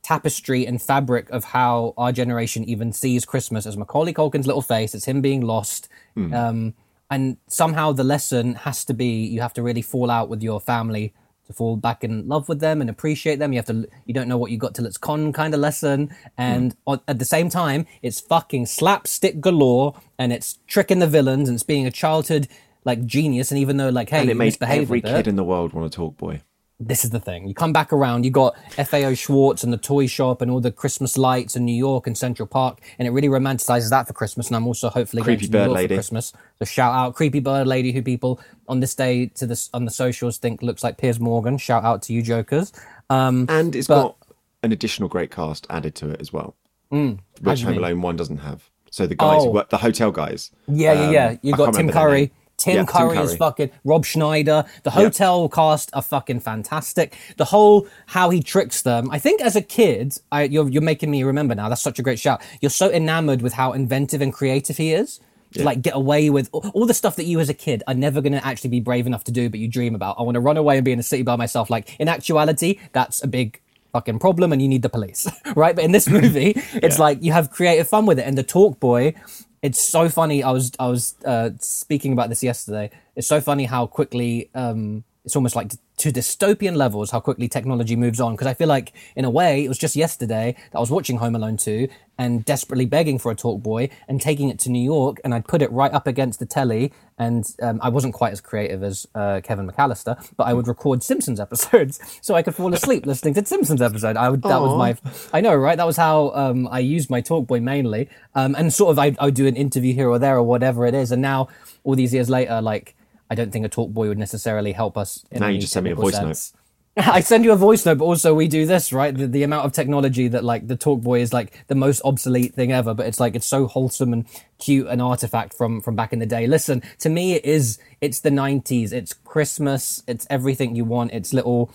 tapestry and fabric of how our generation even sees Christmas as Macaulay Culkin's little face. It's him being lost. Um, and somehow the lesson has to be you have to really fall out with your family to fall back in love with them and appreciate them. You have to, you don't know what you got till it's con kind of lesson. And hmm. on, at the same time, it's fucking slapstick galore and it's tricking the villains and it's being a childhood like genius, and even though like hey, and it made every kid in the world want to talk boy. This is the thing. You come back around, you got FAO Schwarz and the toy shop and all the Christmas lights in New York and Central Park, and it really romanticizes that for Christmas. And I'm also hopefully Creepy going to New Bird York Lady. for Christmas. So shout out Creepy Bird Lady, who people on this day to this on the socials think looks like Piers Morgan. Shout out to you, jokers. Um, And it's But- got an additional great cast added to it as well, how which you Home mean? Alone 1 doesn't have. So the guys, who Oh. work, the hotel guys. Yeah, yeah, um, yeah. You I got Tim Curry. Tim Yeah, Tim Curry is fucking Rob Schneider. The hotel cast are fucking fantastic. The whole how he tricks them. I think as a kid, I, you're you're making me remember now. That's such a great shout. You're so enamored with how inventive and creative he is. To like get away with all all the stuff that you as a kid are never going to actually be brave enough to do, but you dream about. I want to run away and be in a city by myself. Like in actuality, that's a big fucking problem and you need the police right but in this movie it's Yeah. like you have creative fun with it and the talk boy it's so funny i was i was uh, speaking about this yesterday. It's so funny how quickly um it's almost like to dystopian levels how quickly technology moves on because i feel like in a way it was just yesterday that i was watching home alone 2 and desperately begging for a talk boy and taking it to new york and i'd put it right up against the telly and um, i wasn't quite as creative as uh, kevin mcallister but i would record simpsons episodes so i could fall asleep listening to simpsons episode i would that was my I know, right? That was how um, I used my talk boy mainly, um, and sort of I, I would do an interview here or there or whatever it is. And now, all these years later, like I don't think a talk boy would necessarily help us. In Now you just send me a voice note. I send you a voice note, but also we do this, right? The, the amount of technology that like the talk boy is like the most obsolete thing ever, but it's like it's so wholesome and cute an artifact from from back in the day. Listen, to me, it is. It's the '90s. It's Christmas. It's everything you want. It's little.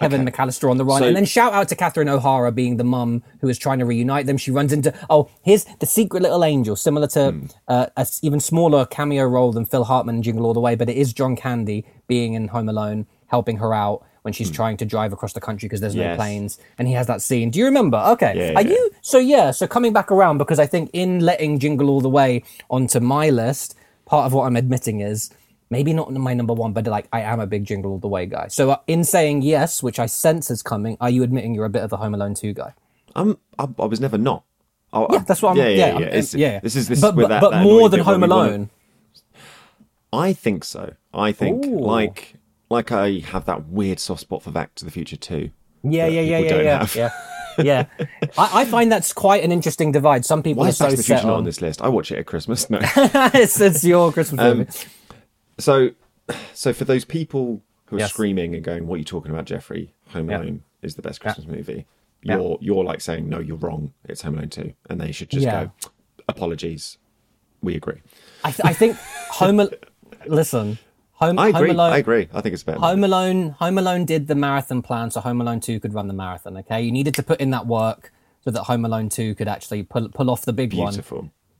Kevin Okay. McAllister on the run, So- and then shout out to Catherine O'Hara being the mum who is trying to reunite them. She runs into oh, here's the secret little angel, similar to Hmm. uh, a s- even smaller cameo role than Phil Hartman in Jingle All the Way, but it is John Candy being in Home Alone, helping her out when she's trying to drive across the country because there's no Hmm. Planes, and he has that scene. Do you remember? Okay, Yeah, are yeah. you so yeah? So coming back around because I think in letting Jingle All the Way onto my list, part of what I'm admitting is maybe not my number one, but like I am a big Jingle All the Way guy. So uh, in saying yes, which I sense is coming, are you admitting you're a bit of a Home Alone two guy? I'm, I, I was never not. I, Yeah, that's what I'm. Yeah, Yeah, yeah, yeah. Yeah. This is this but with but, that, but that more than Home Alone. I think so. I think Ooh. like like I have that weird soft spot for Back to the Future too. Yeah, yeah, yeah, yeah, yeah, yeah. Yeah, I, I find that's quite an interesting divide. Some people Why are is Back so to the Future not on. on this list? I watch it at Christmas. No. it's, it's your Christmas Um, movie. So, so for those people who are Yes. screaming and going, "What are you talking about, Jeffrey? Home Yeah. Alone is the best Christmas movie." You're you're like saying, "No, you're wrong. It's Home Alone 2. and they should just Yeah. go, "Apologies, we agree." I, th- I think Home. Al- Listen, Home, I agree. Home Alone. I agree. I think it's better. Home Alone, Home Alone did the marathon plan, so Home Alone Two could run the marathon. Okay, you needed to put in that work so that Home Alone Two could actually pull pull off the big one.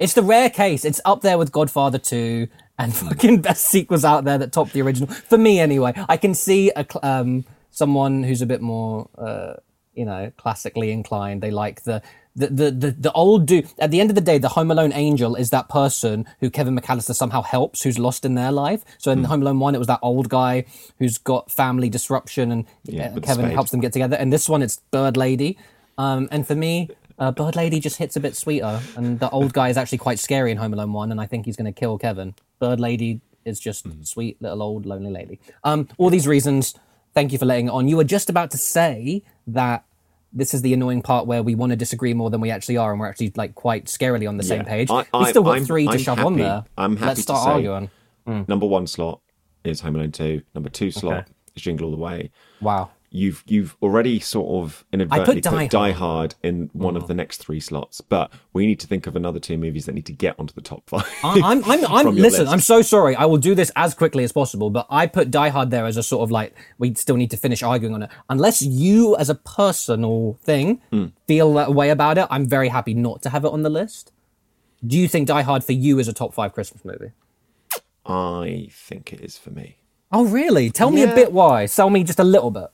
It's the rare case. It's up there with Godfather 2 and fucking best sequels out there that top the original. For me, anyway. I can see a, um, someone who's a bit more, uh, you know, classically inclined. They like the, the, the, the, the old dude. At the end of the day, the Home Alone angel is that person who Kevin McAllister somehow helps, who's lost in their life. So in Home Alone 1, it was that old guy who's got family disruption and Yeah, uh, Kevin helps them get together. And this one, it's Bird Lady. Um, and for me, uh, Bird Lady just hits a bit sweeter, and the old guy is actually quite scary in Home Alone One, and I think he's going to kill Kevin. Bird Lady is just Mm-hmm. sweet little old lonely lady. Um, all these reasons. Thank you for letting it on. You were just about to say that this is the annoying part where we want to disagree more than we actually are, and we're actually like quite scarily on the same page. I- we still got I'm- three to I'm shove on there. I'm happy Let's start arguing. Number one slot is Home Alone 2. Number two slot Okay. is Jingle All the Way. Wow. You've you've already sort of inadvertently Die put Die Hard. Hard in one of the next three slots, but we need to think of another two movies that need to get onto the top five. I- I'm, I'm, I'm listen. list. I'm so sorry. I will do this as quickly as possible, but I put Die Hard there as a sort of like we still need to finish arguing on it. Unless you, as a personal thing, Hmm. feel that way about it, I'm very happy not to have it on the list. Do you think Die Hard for you is a top five Christmas movie? I think it is for me. Oh, really? Tell me a bit why. Tell me just a little bit.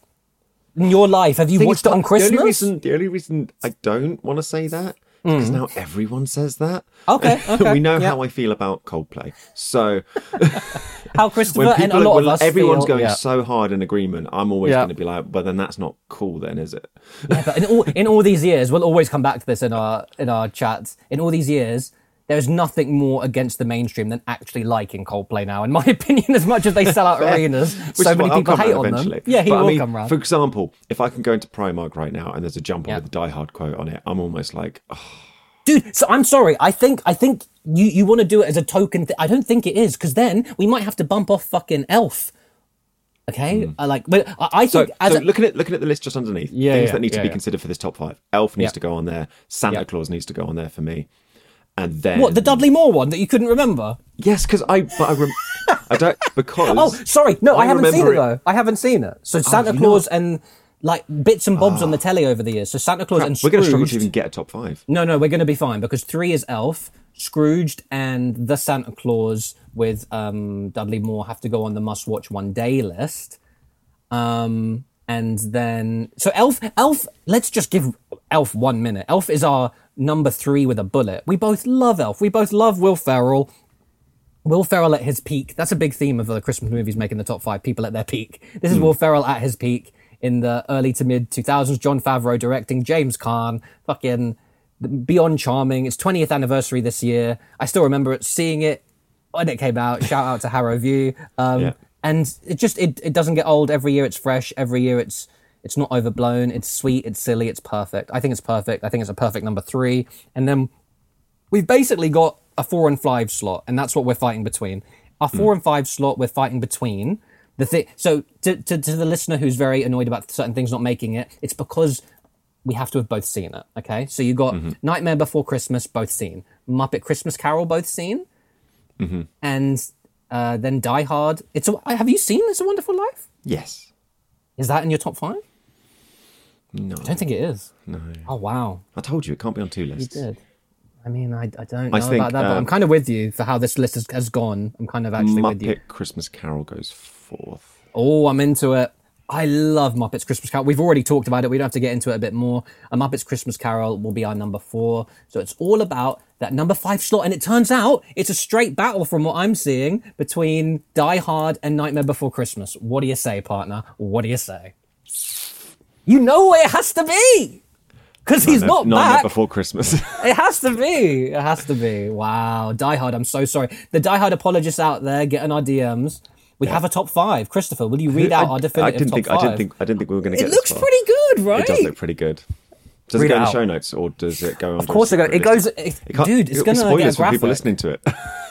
In your life, have you watched it on The Christmas? only reason, the only reason I don't want to say that because now everyone says that. Hmm. Okay, okay, we know yeah. how I feel about Coldplay. So How Christopher and a lot when of us everyone's feel- going yeah. so hard in agreement, I'm always Yeah. going to be like, but then that's not cool, then is it? Yeah, but in all in all these years, we'll always come back to this in our in our chats. In all these years, there's nothing more against the mainstream than actually liking Coldplay now, in my opinion. As much as they sell out arenas, Which so many people hate on eventually. them. Yeah, he But, I will mean, come round. For example, if I can go into Primark right now and there's a jumper Yeah. with a Die Hard quote on it, I'm almost like, oh, dude so i'm sorry i think i think you you want to do it as a token th- i don't think it is because then we might have to bump off fucking elf okay I like but i, I Hmm. So, think as so a, looking at looking at the list just underneath, Yeah, things yeah, that need to be considered for this top five. Elf needs to go on there. Santa. Claus needs to go on there for me. And then what the dudley moore one that you couldn't remember Yes, because I but I rem- I don't because oh sorry no i, I haven't seen it, it- though i haven't seen it so santa you claus and like bits and bobs on the telly over the years so santa claus and we're going to struggle to even get a top five. No, no, we're going to be fine because three is Elf, Scrooged, and the Santa Claus with um, Dudley Moore have to go on the must-watch one-day list. Um, and then so Elf, Elf. Let's just give Elf one minute. Elf is our number three with a bullet. We both love Elf. We both love Will Ferrell. Will Ferrell at his peak. That's a big theme of the Christmas movies making the top five. People at their peak. This is Will Ferrell at his peak in the early to mid 2000s. Jon Favreau directing. James Caan. Fucking beyond charming. It's 20th anniversary this year. I still remember it, seeing it when it came out. Shout out to Harrow Vue. Um, Yeah. And it just it, it doesn't get old. Every year it's fresh. Every year it's it's not overblown. It's sweet. It's silly. It's perfect. I think it's perfect. I think it's a perfect number three. And then we've basically got a four and five slot, and that's what we're fighting between. Our four hmm. and five slot, we're fighting between the thing. So to, to to the listener who's very annoyed about certain things not making it, it's because we have to have both seen it. Okay, so you got mm-hmm. Nightmare Before Christmas, both seen. Muppet Christmas Carol, both seen, mm-hmm. and uh, then Die Hard. It's a, have you seen It's a Wonderful Life? Yes. Is that in your top five? No. I don't think it is. No. Oh wow. I told you it can't be on two lists. You did. I mean, I, I don't I know think, about that, but um, I'm kind of with you for how this list has, has gone. I'm kind of actually with you. Muppet Christmas Carol goes fourth. Oh, I'm into it. I love Muppets Christmas Carol. We've already talked about it. We don't have to get into it a bit more. A Muppets Christmas Carol will be our number four. So it's all about that number five slot. And it turns out it's a straight battle from what I'm seeing between Die Hard and Nightmare Before Christmas. What do you say, partner? What do you say? You know it has to be! Because he's No, not back. Before Christmas. It has to be. It has to be. Wow. Die Hard, I'm so sorry. The Die Hard apologists out there getting our DMs. We have a top five. Christopher, will you read out our I definitive didn't top think. five? I didn't think. I didn't think we were going to get. it looks pretty good, right? It does look pretty good. Does Read it go it in the show notes or does it go on? Of course it goes. It goes. It, dude, it's gonna get a spoilers for people listening to it.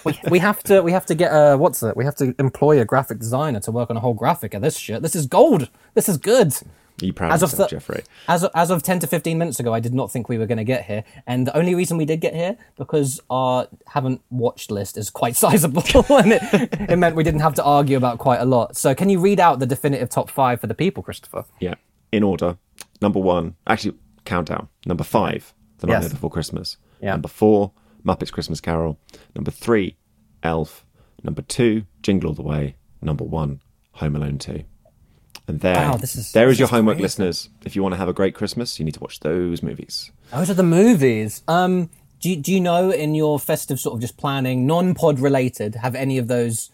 we, we have to. We have to get a. What's it? We have to employ a graphic designer to work on a whole graphic of this shit. This is gold. This is good. Are you proud As of yourself, the- Jeffrey? As of, as of 10 to 15 minutes ago, I did not think we were going to get here. And the only reason we did get here, because our haven't watched list is quite sizable. and it, it meant we didn't have to argue about quite a lot. So can you read out the definitive top five for the people, Christopher? Yeah, in order. Number one, actually, countdown. Number five, The Nightmare Yes. Before Christmas. Yeah. Number four, Muppets Christmas Carol. Number three, Elf. Number two, Jingle All the Way. Number one, Home Alone Two. And there, Wow, is- there is your homework, crazy. listeners. If you want to have a great Christmas, you need to watch those movies. Those are the movies. Um, do, you- do you know in your festive sort of just planning, non pod related, have any of those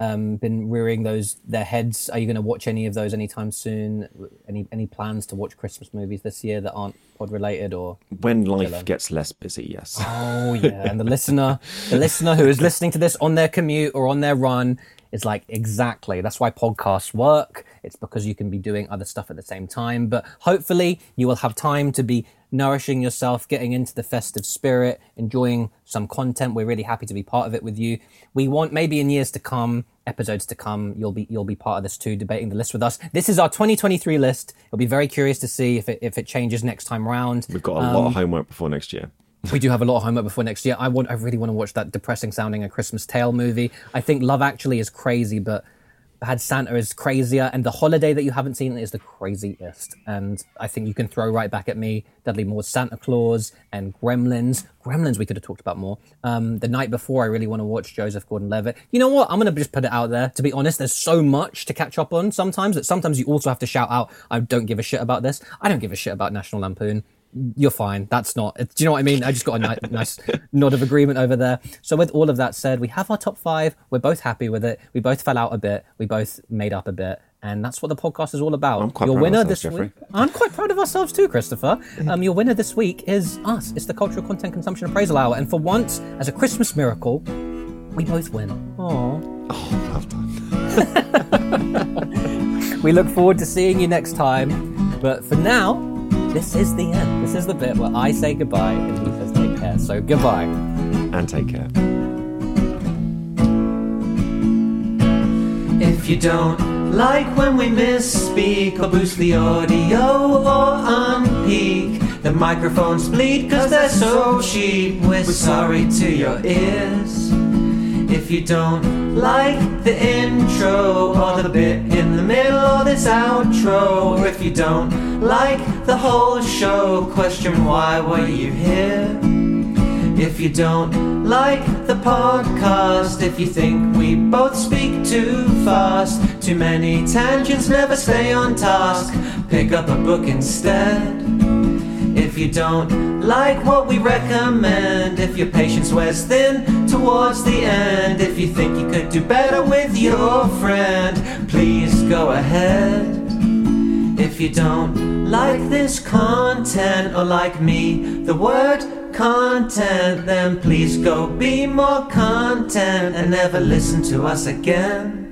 um, been rearing those their heads? Are you going to watch any of those anytime soon? Any any plans to watch Christmas movies this year that aren't pod related or? When life gets less busy, yes. Oh yeah, and the listener, the listener who is listening to this on their commute or on their run is like exactly. That's why podcasts work. It's because you can be doing other stuff at the same time. But hopefully, you will have time to be nourishing yourself, getting into the festive spirit, enjoying some content. We're really happy to be part of it with you. We want maybe in years to come, episodes to come, you'll be you'll be part of this too, debating the list with us. This is our 2023 list. I'll be very curious to see if it if it changes next time round. We've got a Um, lot of homework before next year. We do have a lot of homework before next year. I want, I really want to watch that depressing sounding A Christmas Tale movie. I think Love Actually is crazy, but Bad Santa is crazier, and The Holiday that you haven't seen is the craziest. And I think you can throw right back at me Dudley Moore's Santa Claus and Gremlins. Gremlins we could have talked about more. Um, the night before, I really want to watch Joseph Gordon-Levitt. You know what? I'm gonna just put it out there. To be honest, there's so much to catch up on sometimes that sometimes you also have to shout out, "I don't give a shit about this." I don't give a shit about National Lampoon you're fine. That's not. Do you know what I mean? I just got a ni- nice nod of agreement over there. So with all of that said, we have our top five. We're both happy with it. We both fell out a bit. We both made up a bit, And that's what the podcast is all about. I'm quite your proud winner this Jeffrey. week. I'm quite proud of ourselves too, Christopher. Um, your winner this week is us. It's the Cultural Content Consumption Appraisal Hour. And for once, as a Christmas miracle, we both win. Aww. Oh, well done. We look forward to seeing you next time. But for now, this is the end. This is the bit where I say goodbye and he says take care. So goodbye. And take care. If you don't like when we misspeak or boost the audio or unpeak, the microphones bleed cause they're so cheap. We're sorry to your ears. If you don't like the intro or the bit in the middle or this outro, or if you don't like the whole show, question why were you here? If you don't like the podcast, if you think we both speak too fast, too many tangents never stay on task, pick up a book instead. If you don't like what we recommend, if your patience wears thin towards the end, if you think you could do better with your friend, please go ahead. If you don't like this content or like me, the word content, then please go be more content and never listen to us again.